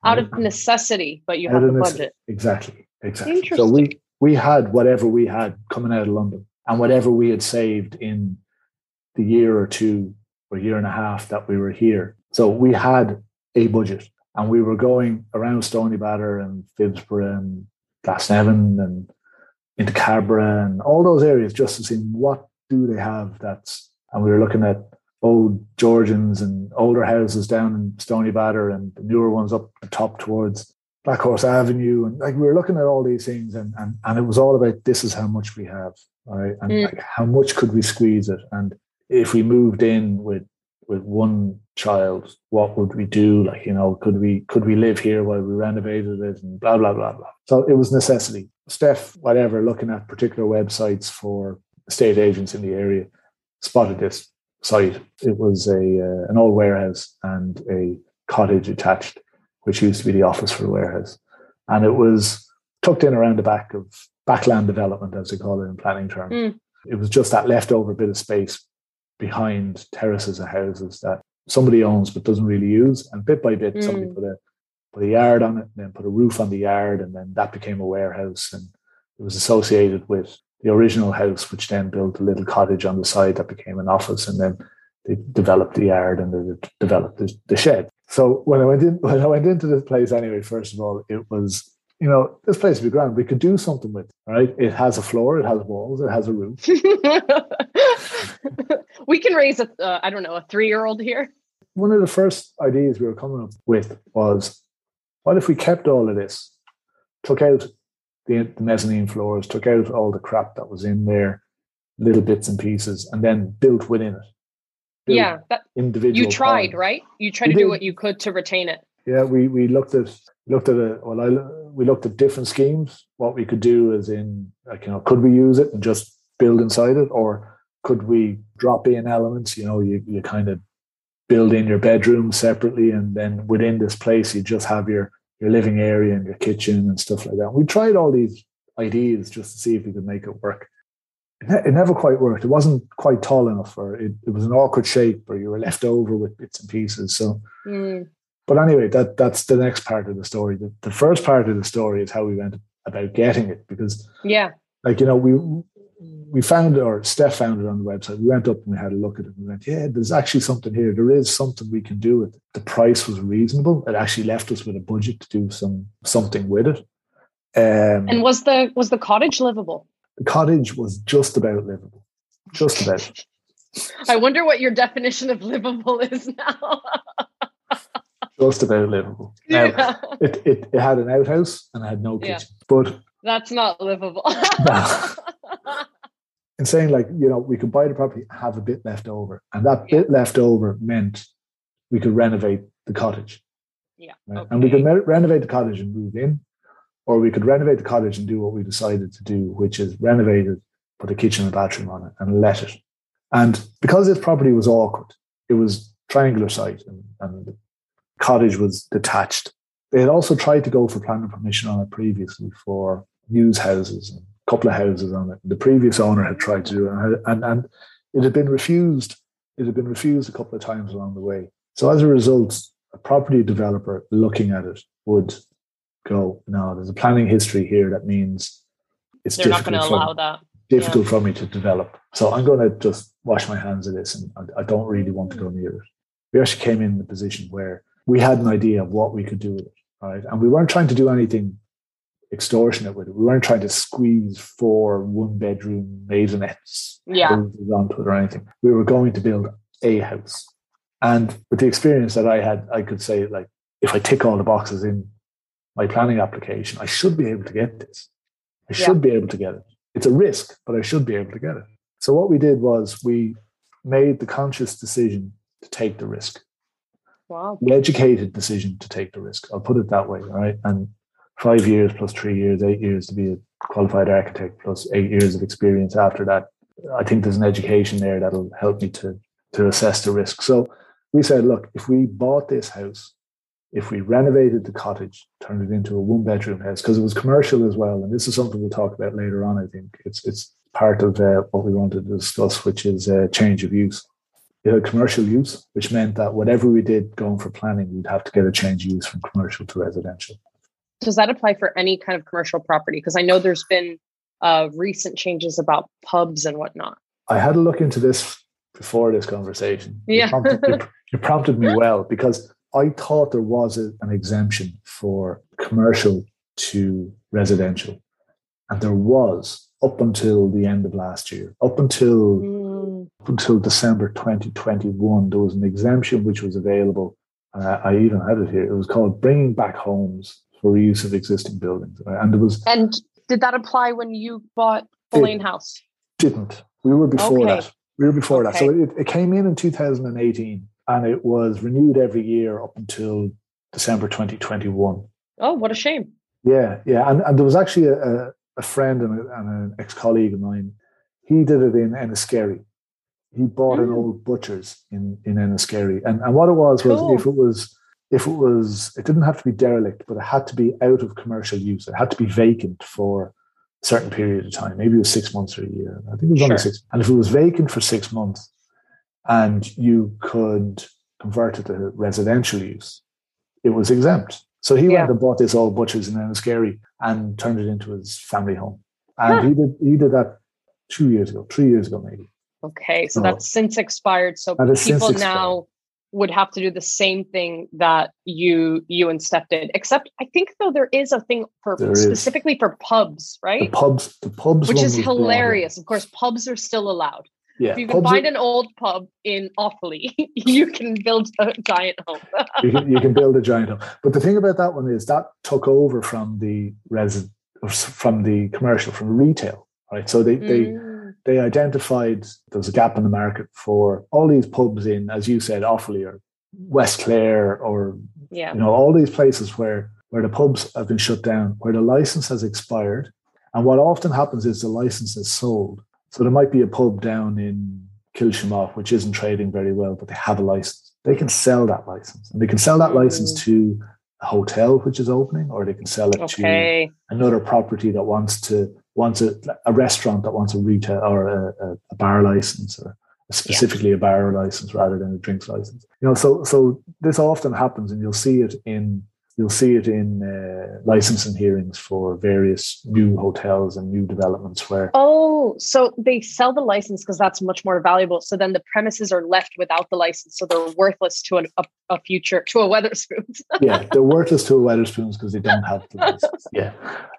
out of necessity, but you have a budget. Exactly, exactly. So we we had whatever we had coming out of London, and whatever we had saved in the year or two or year and a half that we were here. So we had a budget, and we were going around Stoneybatter and Phibsborough and Glasnevin and into Cabra and all those areas just to see what do they have that's and we were looking at old Georgians and older houses down in Stoneybatter and the newer ones up the top towards Black Horse Avenue. And like we were looking at all these things and and, and it was all about this is how much we have. Right. And mm. like how much could we squeeze it? And if we moved in with with one child, what would we do? Like, you know, could we could we live here while we renovated it and blah blah blah blah. So it was necessity. Steph, whatever, looking at particular websites for estate agents in the area, spotted this site. It was a uh, an old warehouse and a cottage attached, which used to be the office for the warehouse, and it was tucked in around the back of backland development, as they call it in planning terms. Mm. It was just that leftover bit of space behind terraces of houses that somebody owns but doesn't really use, and bit by bit, mm. somebody put a put a yard on it, and then put a roof on the yard, and then that became a warehouse, and it was associated with the original house, which then built a little cottage on the side that became an office, and then they developed the yard and they developed the, the shed. So when I went in, [laughs] when I went into this place anyway, first of all, it was you know this place would be grand. We could do something with, it, right? It has a floor, it has walls, it has a roof. [laughs] we can raise a uh, I don't know a three year old here. One of the first ideas we were coming up with was, what if we kept all of this, took out the, the mezzanine floors, took out all the crap that was in there, little bits and pieces, and then built within it. Built yeah, that, individual. You tried, right? You tried we to did. do what you could to retain it. Yeah, we we looked at looked at it. Well, I we looked at different schemes. What we could do is in like you know, could we use it and just build inside it, or could we drop in elements? You know, you you kind of build in your bedroom separately, and then within this place, you just have your your living area and your kitchen and stuff like that. We tried all these ideas just to see if we could make it work. It, ne- it never quite worked. It wasn't quite tall enough, or it, it was an awkward shape, or you were left over with bits and pieces. So, mm. but anyway, that that's the next part of the story. The, the first part of the story is how we went about getting it, because yeah, like you know, we we found it, or Steph found it on the website. We went up and we had a look at it. And we went, yeah, there's actually something here. There is something we can do with it. The price was reasonable. It actually left us with a budget to do some something with it. Um, and was the was the cottage livable? The cottage was just about livable. Just about. [laughs] I wonder what your definition of livable is now. [laughs] just about livable. Now, yeah. it, it, it had an outhouse and it had no kitchen, yeah. but that's not livable. [laughs] in saying like, you know, we could buy the property, have a bit left over. And that yeah. bit left over meant we could renovate the cottage. Yeah. Right? Okay. And we could me- renovate the cottage and move in, or we could renovate the cottage and do what we decided to do, which is renovate it, put a kitchen and bathroom on it, and let it. And because this property was awkward, it was triangular site and, and the cottage was detached. They had also tried to go for planning permission on it previously for news houses and couple of houses on it. The previous owner had tried to do it and, and, it had been refused. It had been refused a couple of times along the way. So as a result, a property developer looking at it would go, no, there's a planning history here that means it's They're not going to allow that. Difficult yeah. for me to develop. So I'm going to just wash my hands of this and I, I don't really want to go mm. near it. We actually came in the position where we had an idea of what we could do with it. Right. And we weren't trying to do anything extortionate with it. We weren't trying to squeeze four one bedroom maisonettes yeah. onto it or anything. We were going to build a house. And with the experience that I had, I could say, like, if I tick all the boxes in my planning application, I should be able to get this. I should yeah. be able to get it. It's a risk, but I should be able to get it. So what we did was we made the conscious decision to take the risk. Wow. The educated decision to take the risk. I'll put it that way, right? And five years plus three years, eight years to be a qualified architect, plus eight years of experience after that. I think there's an education there that'll help me to to assess the risk. So we said, look, if we bought this house, if we renovated the cottage, turned it into a one bedroom house, because it was commercial as well, and this is something we'll talk about later on. I think it's it's part of uh, what we wanted to discuss, which is uh, change of use. It had commercial use, which meant that whatever we did going for planning, we'd have to get a change of use from commercial to residential. Does that apply for any kind of commercial property? Because I know there's been uh, recent changes about pubs and whatnot. I had a look into this before this conversation. Yeah. You prompted, you, [laughs] you prompted me well because I thought there was a, an exemption for commercial to residential. And there was up until the end of last year, up until mm. up until December 2021, there was an exemption which was available. Uh, I even had it here. It was called Bringing Back Homes for Reuse of Existing Buildings, and it was. And did that apply when you bought the Lane House? Didn't. We were before okay. that. We were before okay. that. So it, it came in in 2018, and it was renewed every year up until December 2021. Oh, what a shame! Yeah, yeah, and and there was actually a, a friend and, a, and an ex colleague of mine. He did it in Enniskerry. He bought mm. an old butcher's in in Enniskerry, and and what it was was cool. if it was if it was it didn't have to be derelict, but it had to be out of commercial use. It had to be vacant for a certain period of time. Maybe it was six months or a year. I think it was sure. only six. And if it was vacant for six months, and you could convert it to residential use, it was exempt. So he yeah. went and bought this old butcher's in Enniskerry and turned it into his family home. And huh. he did he did that two years ago, three years ago maybe. Okay, so, so that's since expired. So people now would have to do the same thing that you you and Steph did. Except I think though there is a thing for there specifically is. for pubs, right? The pubs, the pubs, which is hilarious. Of course, pubs are still allowed. Yeah, if you can find are, an old pub in Offaly, [laughs] you can build a giant home. [laughs] you, can, you can build a giant home. But the thing about that one is that took over from the resident, from the commercial, from retail, right? So they mm. they they identified there was a gap in the market for all these pubs in, as you said, Offaly or West Clare or yeah. you know all these places where where the pubs have been shut down, where the license has expired, and what often happens is the license is sold so there might be a pub down in Kilshamogh which isn't trading very well, but they have a license. They can sell that license, and they can sell that license mm. to a hotel which is opening, or they can sell it okay. to another property that wants to wants a, a restaurant that wants a retail or a, a bar license or specifically yeah. a bar license rather than a drinks license. You know, so so this often happens, and you'll see it in You'll see it in uh, licensing hearings for various new hotels and new developments where. Oh, so they sell the license because that's much more valuable. So then the premises are left without the license, so they're worthless to an, a, a future to a Wetherspoons. [laughs] yeah, they're worthless to a Wetherspoons because they don't have the license. [laughs] Yeah,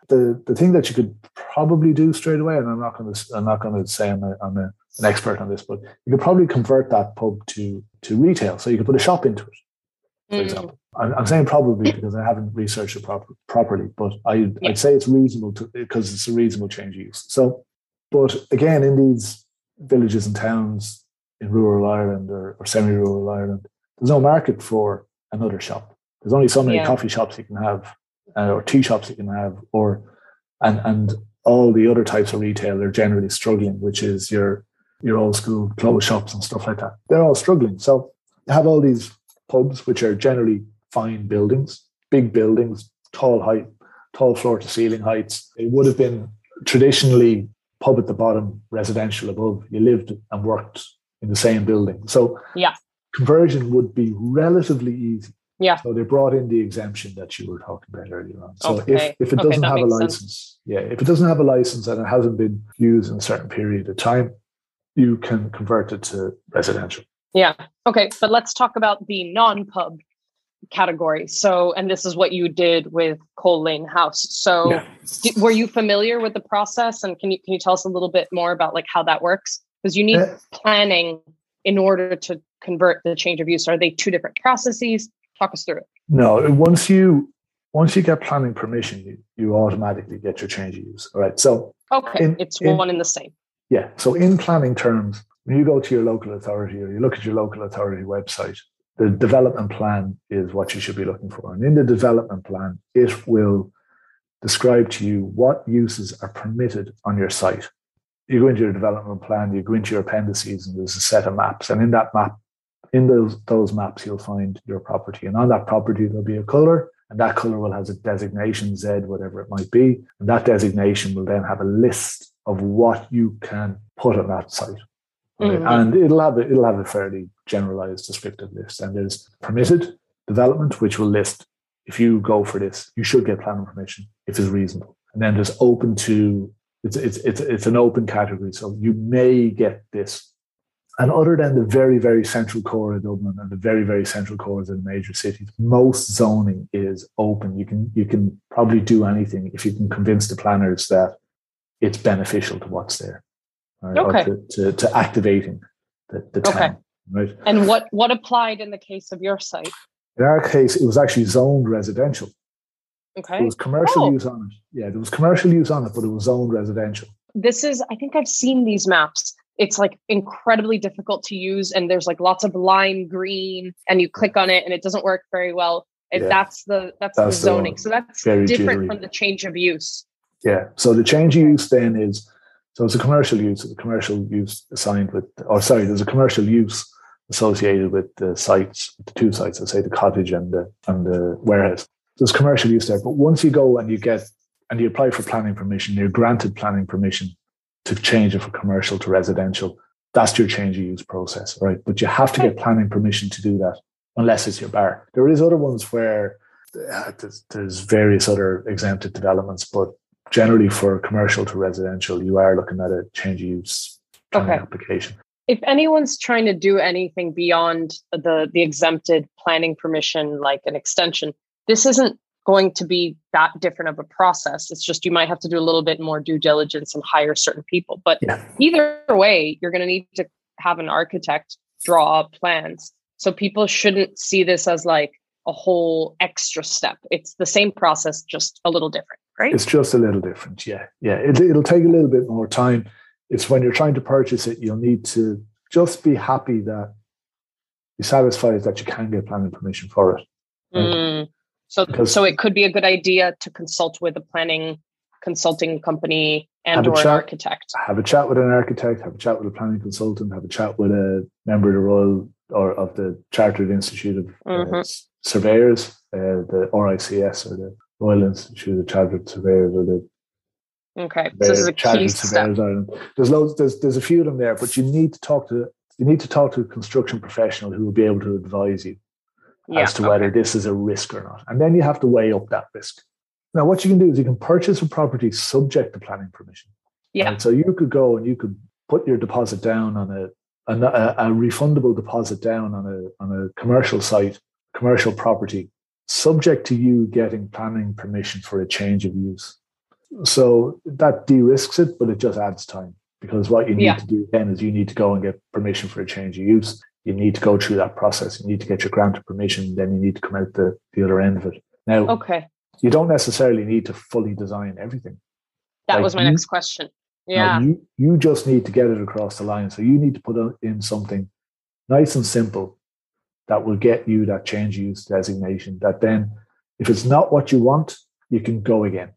the the thing that you could probably do straight away, and I'm not going to I'm not going to say I'm, a, I'm a, an expert on this, but you could probably convert that pub to to retail, so you could put a shop into it, for mm. example I'm saying probably because I haven't researched it proper, properly, but I, would say it's reasonable to because it's a reasonable change of use. So But again, in these villages and towns in rural Ireland or, or semi-rural Ireland, there's no market for another shop. There's only so many Yeah. coffee shops you can have, uh, or tea shops you can have, or and and all the other types of retail are generally struggling, which is your your old school clothes shops and stuff like that. They're all struggling. So you have all these pubs, which are generally fine buildings, big buildings, tall height, tall floor to ceiling heights. It would have been traditionally pub at the bottom, residential above. You lived and worked in the same building. So Yeah. conversion would be relatively easy. Yeah. So they brought in the exemption that you were talking about earlier on. So Okay. if, if it Okay, doesn't have a makes sense. license, yeah, if it doesn't have a license and it hasn't been used in a certain period of time, you can convert it to residential. Yeah. Okay. But let's talk about the non pub category. So, and this is what you did with Coal Lane House. So, Yeah. were you familiar with the process? And can you can you tell us a little bit more about like how that works? Because you need Uh, planning in order to convert the change of use. Are they two different processes? Talk us through it. No, once you once you get planning permission, you, you automatically get your change of use. All right. So Okay. In- it's in- one and the same. Yeah. So in planning terms, when you go to your local authority or you look at your local authority website, the development plan is what you should be looking for. And in the development plan, it will describe to you what uses are permitted on your site. You go into your development plan, you go into your appendices, and there's a set of maps. And in that map, in those, those maps, you'll find your property. And on that property, there'll be a color, and that color will have a designation Z, whatever it might be. And that designation will then have a list of what you can put on that site. Mhm. And it'll have a, it'll have a fairly generalized descriptive list. And there's permitted development, which will list if you go for this, you should get planning permission if it's reasonable. And then there's open to it's it's it's it's an open category, so you may get this. And other than the very very central core of Dublin and the very very central cores of the major cities, most zoning is open. You can you can probably do anything if you can convince the planners that it's beneficial to what's there, right? Okay. to, to, to activating the, the Okay. town. Right. And what what applied in the case of your site? In our case, it was actually zoned residential. Okay. There was commercial Oh. use on it. Yeah, there was commercial use on it, but it was zoned residential. this is i think i've seen these maps it's like incredibly difficult to use and there's like lots of lime green and you click on it and it doesn't work very well and Yeah. that's the that's, That's the the zoning one. so that's different jittery. from the change of use Yeah. So the change of use then is so it's a commercial use, a commercial use assigned with or sorry, there's a commercial use associated with the sites, the two sites, let's say the cottage and the and the warehouse. There's commercial use there. But once you go and you get and you apply for planning permission, you're granted planning permission to change it from commercial to residential. That's your change of use process, right? But you have to get planning permission to do that, unless it's your bar. There is other ones where uh, there's, there's various other exempted developments, but generally for commercial to residential, you are looking at a change of use planning Okay. application. if anyone's trying to do anything beyond the the exempted planning permission like an extension this isn't going to be that different of a process it's just you might have to do a little bit more due diligence and hire certain people but Yeah. either way you're going to need to have an architect draw up plans so people shouldn't see this as like a whole extra step it's the same process just a little different right It's just a little different. Yeah. Yeah. It, it'll take a little bit more time. It's when you're trying to purchase it, you'll need to just be happy that you're satisfied that you can get planning permission for it. Right. Mm. So, Because- so it could be a good idea to consult with a planning consulting company and Have a or an chat. architect. Have a chat with an architect, have a chat with a planning consultant, have a chat with a member of the Royal or of the Chartered Institute of uh, Mhm. S- Surveyors, uh, the RICS or the Royal Institute of Chartered Surveyors or the Okay, so this is a Chartered key step. Ireland. There's loads. There's there's a few of them there, but you need to talk to you need to talk to a construction professional who will be able to advise you Yeah, as to whether this is a risk or not, and then you have to weigh up that risk. Now, what you can do is you can purchase a property subject to planning permission. Yeah. Right? So you could go and you could put your deposit down on a a, a refundable deposit down on a on a commercial site, commercial property, subject to you getting planning permission for a change of use. So that de-risks it, but it just adds time because what you need Yeah. to do then is you need to go and get permission for a change of use. You need to go through that process. You need to get your grant of permission. Then you need to come out the, the other end of it. Now, Okay, you don't necessarily need to fully design everything. that Like was my you- next question. Yeah. Now, you, you just need to get it across the line. So you need to put in something nice and simple that will get you that change use designation that then if it's not what you want, you can go again.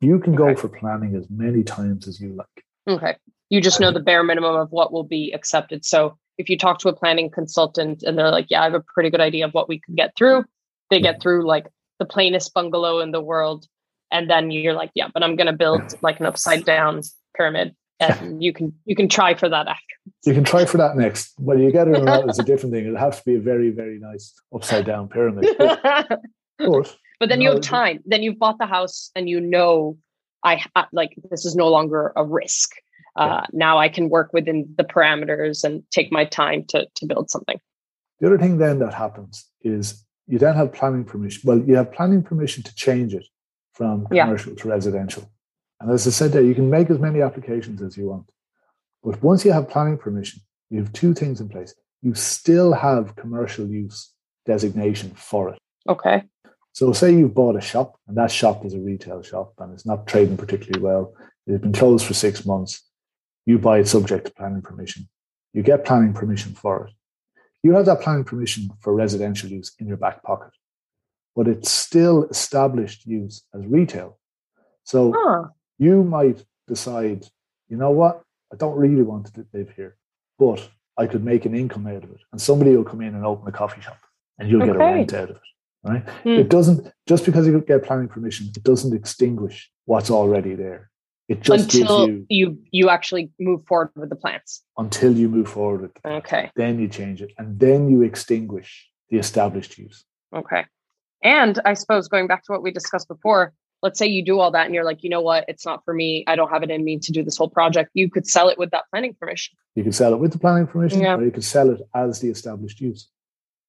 You can go for planning as many times as you like. Okay. You just know the bare minimum of what will be accepted. So if you talk to a planning consultant and they're like, yeah, I have a pretty good idea of what we could get through, they get through like the plainest bungalow in the world. And then you're like, yeah, but I'm going to build like an upside down pyramid. And you can you can try for that after. You can try for that next. Whether you get it or not is a different thing. It'll have to be a very, very nice upside down pyramid. [laughs] But, but but then you No, have time. Then you've bought the house and you know I like this is no longer a risk. Uh, Now I can work within the parameters and take my time to to build something. the other thing then that happens is you then have planning permission. Well, you have planning permission to change it from Yeah. commercial to residential. And as I said there, you can make as many applications as you want. But once you have planning permission, you have two things in place. You still have commercial use designation for it. Okay. So say you've bought a shop and that shop is a retail shop and it's not trading particularly well. It's been closed for six months. You buy it subject to planning permission. You get planning permission for it. You have that planning permission for residential use in your back pocket, but it's still established use as retail. So Huh. You might decide, you know what, I don't really want to live here, but I could make an income out of it. And somebody will come in and open a coffee shop and you'll get a rent out of it. Right? Hmm. It doesn't just because you get planning permission, it doesn't extinguish what's already there. It just Until gives you you you actually move forward with the plans. until you move forward with it. Okay. Then you change it. And then you extinguish the established use. Okay. And I suppose going back to what we discussed before, let's say you do all that and you're like, you know what, it's not for me. I don't have it in me to do this whole project. You could sell it with that planning permission. You can sell it with the planning permission, Yeah. or you could sell it as the established use.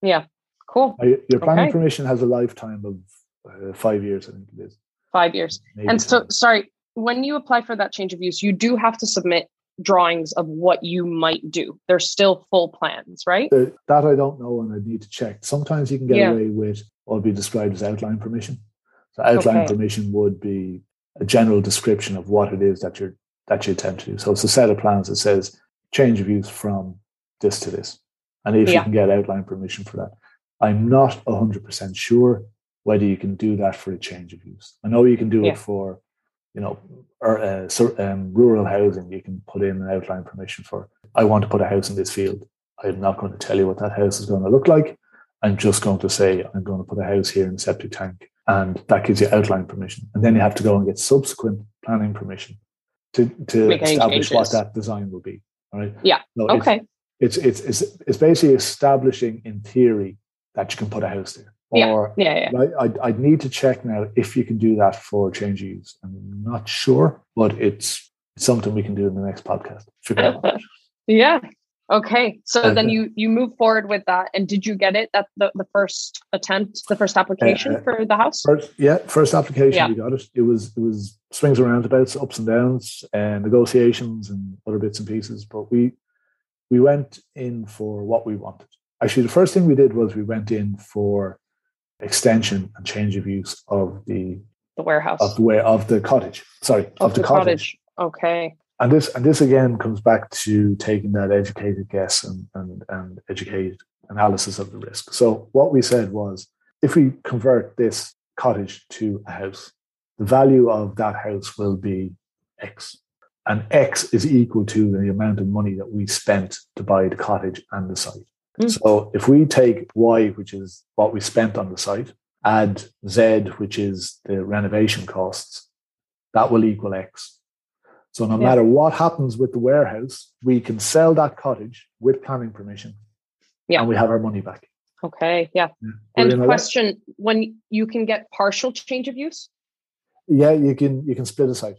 Yeah. Cool. Your planning Okay. permission has a lifetime of uh, five years, I think it is. Five years. maybe And so, 10. sorry, when you apply for that change of use, you do have to submit drawings of what you might do. They're still full plans, right? That I don't know, and I need to check. Sometimes you can get Yeah. away with what would be described as outline permission. So outline Okay. permission would be a general description of what it is that you're that you attempt to do. So it's a set of plans that says change of use from this to this, and if you can get outline permission for that, I'm not hundred percent sure whether you can do that for a change of use. I know you can do Yeah. it for, you know, or, uh, um, rural housing. You can put in an outline permission for. I want to put a house in this field. I'm not going to tell you what that house is going to look like. I'm just going to say I'm going to put a house here in a septic tank, and that gives you outline permission. And then you have to go and get subsequent planning permission to to Make establish what that design will be. All right. Yeah. It's- Okay. It's, it's it's it's basically establishing in theory that you can put a house there. Yeah. Or Yeah. Yeah. I, I'd, I'd need to check now if you can do that for change use. I'm not sure, but it's, it's something we can do in the next podcast. Figure out. [laughs] Yeah. Okay. So Okay. then you you move forward with that. And did you get it that the, the first attempt, the first application Uh, for the house? First, yeah, first application Yeah. we got it. It was it was swings and roundabouts, ups and downs, and negotiations and other bits and pieces. But we we went in for what we wanted. Actually, the first thing we did was we went in for extension and change of use of the The warehouse. of the way of the cottage. Sorry, of, Of the, the cottage. cottage. Okay. And this and this again comes back to taking that educated guess and, and, and educated analysis of the risk. So what we said was if we convert this cottage to a house, the value of that house will be X. And X is equal to the amount of money that we spent to buy the cottage and the site. Mm. So if we take Y, which is what we spent on the site, add Z, which is the renovation costs, that will equal X. So no Yeah. matter what happens with the warehouse, we can sell that cottage with planning permission. Yeah. And we have our money back. Okay. Yeah. Yeah. And question when you can get partial change of use? Yeah, you can you can split a site.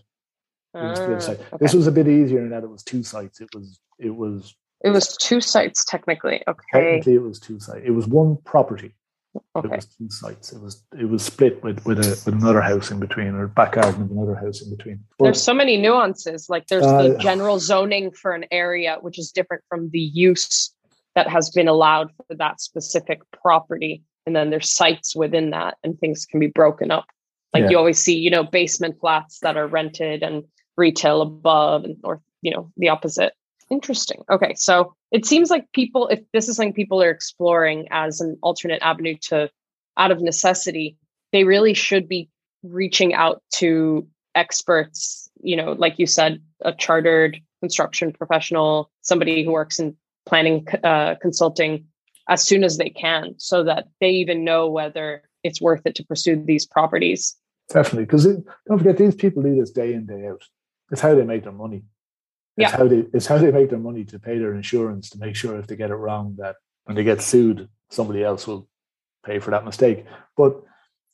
Split a Ah, site. okay. This was a bit easier in that it was two sites. It was it was It was two sites technically. Okay. technically it was two sites. It was one property. It was two sites. It was it was split with with, a, with another house in between or back garden with another house in between. But There's so many nuances. Like there's the Uh, general zoning for an area, which is different from the use that has been allowed for that specific property. And then there's sites within that and things can be broken up. Like Yeah. you always see, you know, basement flats that are rented and retail above and or you know the opposite interesting. Okay so it seems like people if this is something people are exploring as an alternate avenue to out of necessity they really should be reaching out to experts you know like you said a chartered construction professional somebody who works in planning uh, consulting as soon as they can so that they even know whether it's worth it to pursue these properties. Definitely because don't forget these people do this day in day out. It's how they make their money it's Yeah. how they it's how they make their money to pay their insurance to make sure if they get it wrong that when they get sued somebody else will pay for that mistake but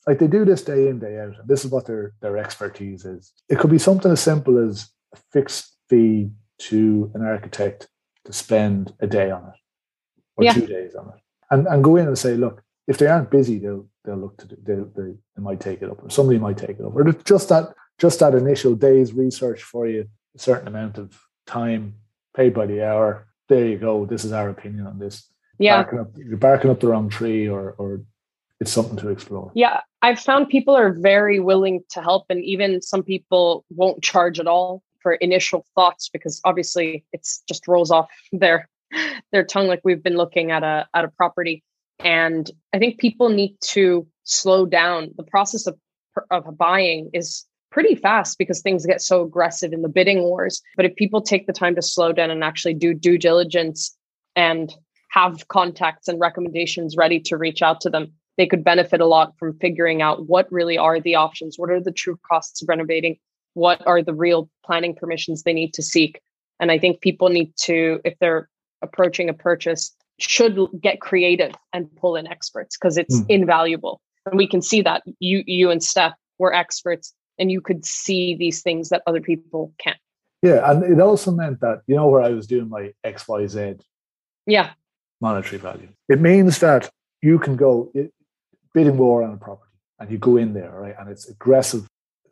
like they do this day in day out and this is what their their expertise is it could be something as simple as a fixed fee to an architect to spend a day on it or Yeah. two days on it and and go in and say look if they aren't busy they'll they'll look to do, they, they they might take it up or somebody might take it up or just that just that initial day's research for you a certain amount of time paid by the hour. There you go. This is our opinion on this. Yeah. Barking up, you're barking up the wrong tree or or it's something to explore. Yeah, I've found people are very willing to help, and even some people won't charge at all for initial thoughts because obviously it's just rolls off [laughs] their their tongue. Like we've been looking at a at a property, and I think people need to slow down. The process of of buying is pretty fast because things get so aggressive in the bidding wars. But if people take the time to slow down and actually do due diligence and have contacts and recommendations ready to reach out to them, they could benefit a lot from figuring out what really are the options, what are the true costs of renovating, what are the real planning permissions they need to seek. And I think people need to, if they're approaching a purchase, should get creative and pull in experts because it's Mm. invaluable. And we can see that you you and Steph were experts and you could see these things that other people can't. yeah and it also meant that you know where i was doing my xyz Yeah. monetary value. It means that you can go it, bidding war on a property and you go in there, right? And it's aggressive,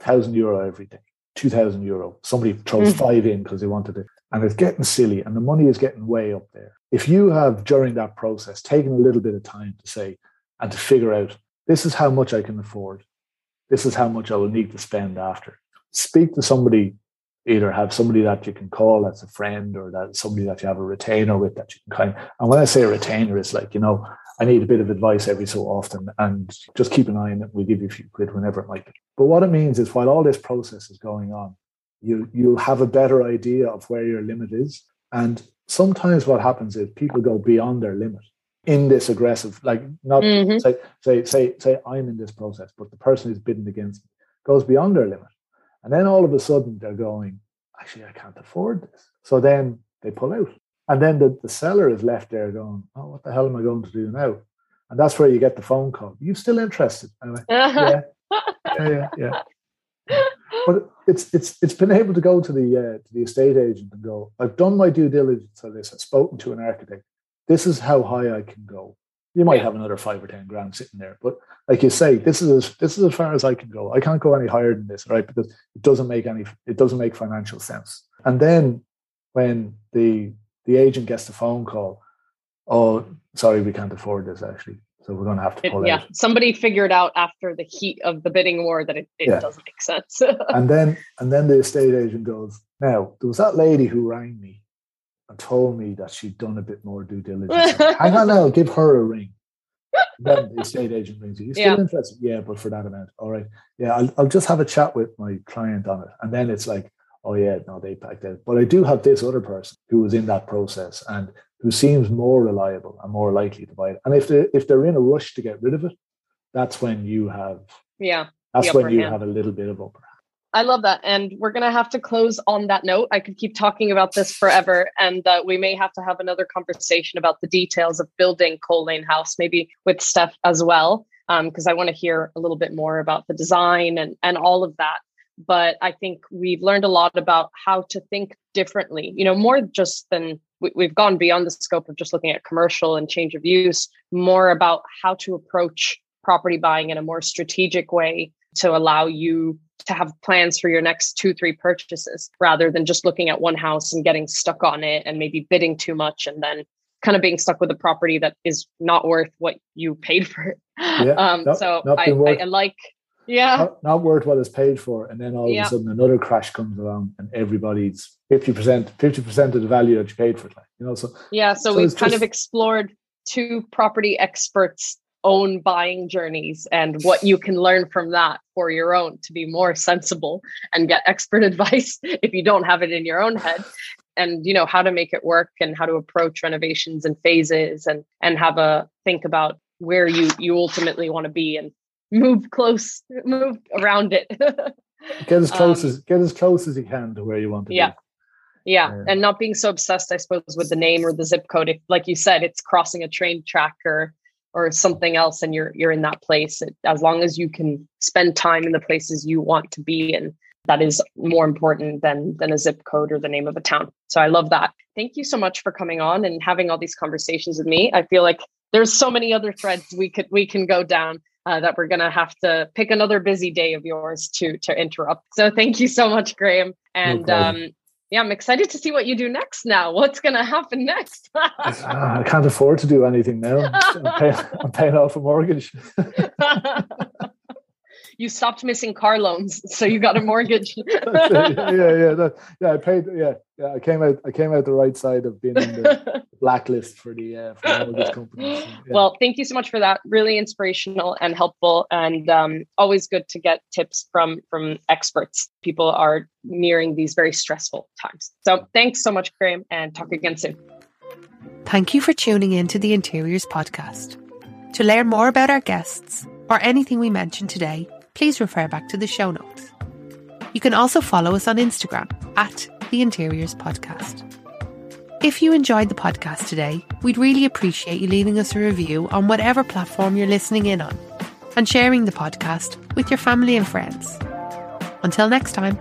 thousand euro every day, two thousand euro. Somebody throws Mhm. five in because they wanted it, and it's getting silly, and the money is getting way up there. If you have during that process taken a little bit of time to say and to figure out this is how much I can afford, this is how much I will need to spend after. Speak to somebody either have somebody that you can call that's a friend or that somebody that you have a retainer with that you can kind and when I say a retainer, it's like, you know, I need a bit of advice every so often and just keep an eye on it. We'll give you a few quid whenever it might be. But what it means is while all this process is going on, you you'll have a better idea of where your limit is. And sometimes what happens is people go beyond their limit in this aggressive, like not Mhm. say say say say I'm in this process, but the person who's bidding against me goes beyond their limit. And then all of a sudden they're going, actually, I can't afford this. So then they pull out. And then the, the seller is left there going, oh, what the hell am I going to do now? And that's where you get the phone call. You still interested? Like, [laughs] yeah, yeah, yeah, yeah. But it's it's it's been able to go to the uh, to the estate agent and go, I've done my due diligence on this. I've spoken to an architect. This is how high I can go. You might Yeah. have another five or ten grand sitting there, but like you say, this is as, this is as far as I can go. I can't go any higher than this, right? Because it doesn't make any it doesn't make financial sense. And then when the the agent gets the phone call, oh, sorry, we can't afford this actually, so we're going to have to pull It- yeah. out. Somebody figured out after the heat of the bidding war that it, it Yeah. doesn't make sense. [laughs] And then and then the estate agent goes, now there was that lady who rang me and told me that she'd done a bit more due [laughs] diligence. Hang on now, give her a ring. Then the estate agent rings you. You still Yeah. interested? Yeah, but for that amount. All right. Yeah, I'll, I'll just have a chat with my client on it. And then it's like, oh yeah, no, they packed out. But I do have this other person who was in that process and who seems more reliable and more likely to buy it. And if they if they're in a rush to get rid of it, that's when you have yeah. that's when you hand. have a little bit of upper. I love that. And we're going to have to close on that note. I could keep talking about this forever. And uh, we may have to have another conversation about the details of building Coal Lane House, maybe with Steph as well, because I want to hear a little bit more about the design and, and all of that. But I think we've learned a lot about how to think differently, you know, more just than we, we've gone beyond the scope of just looking at commercial and change of use, more about how to approach property buying in a more strategic way to allow you to have plans for your next two, three purchases rather than just looking at one house and getting stuck on it and maybe bidding too much and then kind of being stuck with a property that is not worth what you paid for it. Yeah, [laughs] um, not- so not I, been I, worth- I like, Yeah. Not, not worth what it's paid for. And then all Yeah. of a sudden another crash comes along and everybody's 50%, 50% of the value that you paid for it. Like, you know, so Yeah. So, So we've kind of explored two property experts' own buying journeys and what you can learn from that for your own to be more sensible and get expert [laughs] advice if you don't have it in your own head and you know how to make it work and how to approach renovations and phases and and have a think about where you you ultimately want to be and move close move around it [laughs] get as close Um, as get as close as you can to where you want to Yeah. be. Yeah, Yeah. and not being so obsessed, I suppose, with the name or the zip code. If, like you said, it's crossing a train track or or something else, and you're you're in that place. It, as long as you can spend time in the places you want to be in, that is more important than than a zip code or the name of a town. So I love that. Thank you so much for coming on and having all these conversations with me. I feel like there's so many other threads we could we can go down. Uh, that we're gonna have to pick another busy day of yours to to interrupt. So thank you so much, Graham. And problem. um, yeah, I'm excited to see what you do next now. [laughs] What's going to happen next? Ah, I can't afford to do anything now. [laughs] I'm paying, I'm paying off a mortgage. [laughs] you stopped missing car loans, [laughs] so you got a mortgage. [laughs] Yeah, yeah, that, yeah. I paid. Yeah, yeah. I came out. I came out the right side of being in the [laughs] blacklist for the uh, for the mortgage companies. Yeah. Well, thank you so much for that. Really inspirational and helpful, and um, always good to get tips from from experts. People are nearing these very stressful times. So, thanks so much, Graham, and talk again soon. Thank you for tuning in to the Interiors podcast. To learn more about our guests or anything we mentioned today, please refer back to the show notes. You can also follow us on Instagram at the Interiors Podcast. If you enjoyed the podcast today, we'd really appreciate you leaving us a review on whatever platform you're listening in on and sharing the podcast with your family and friends. Until next time.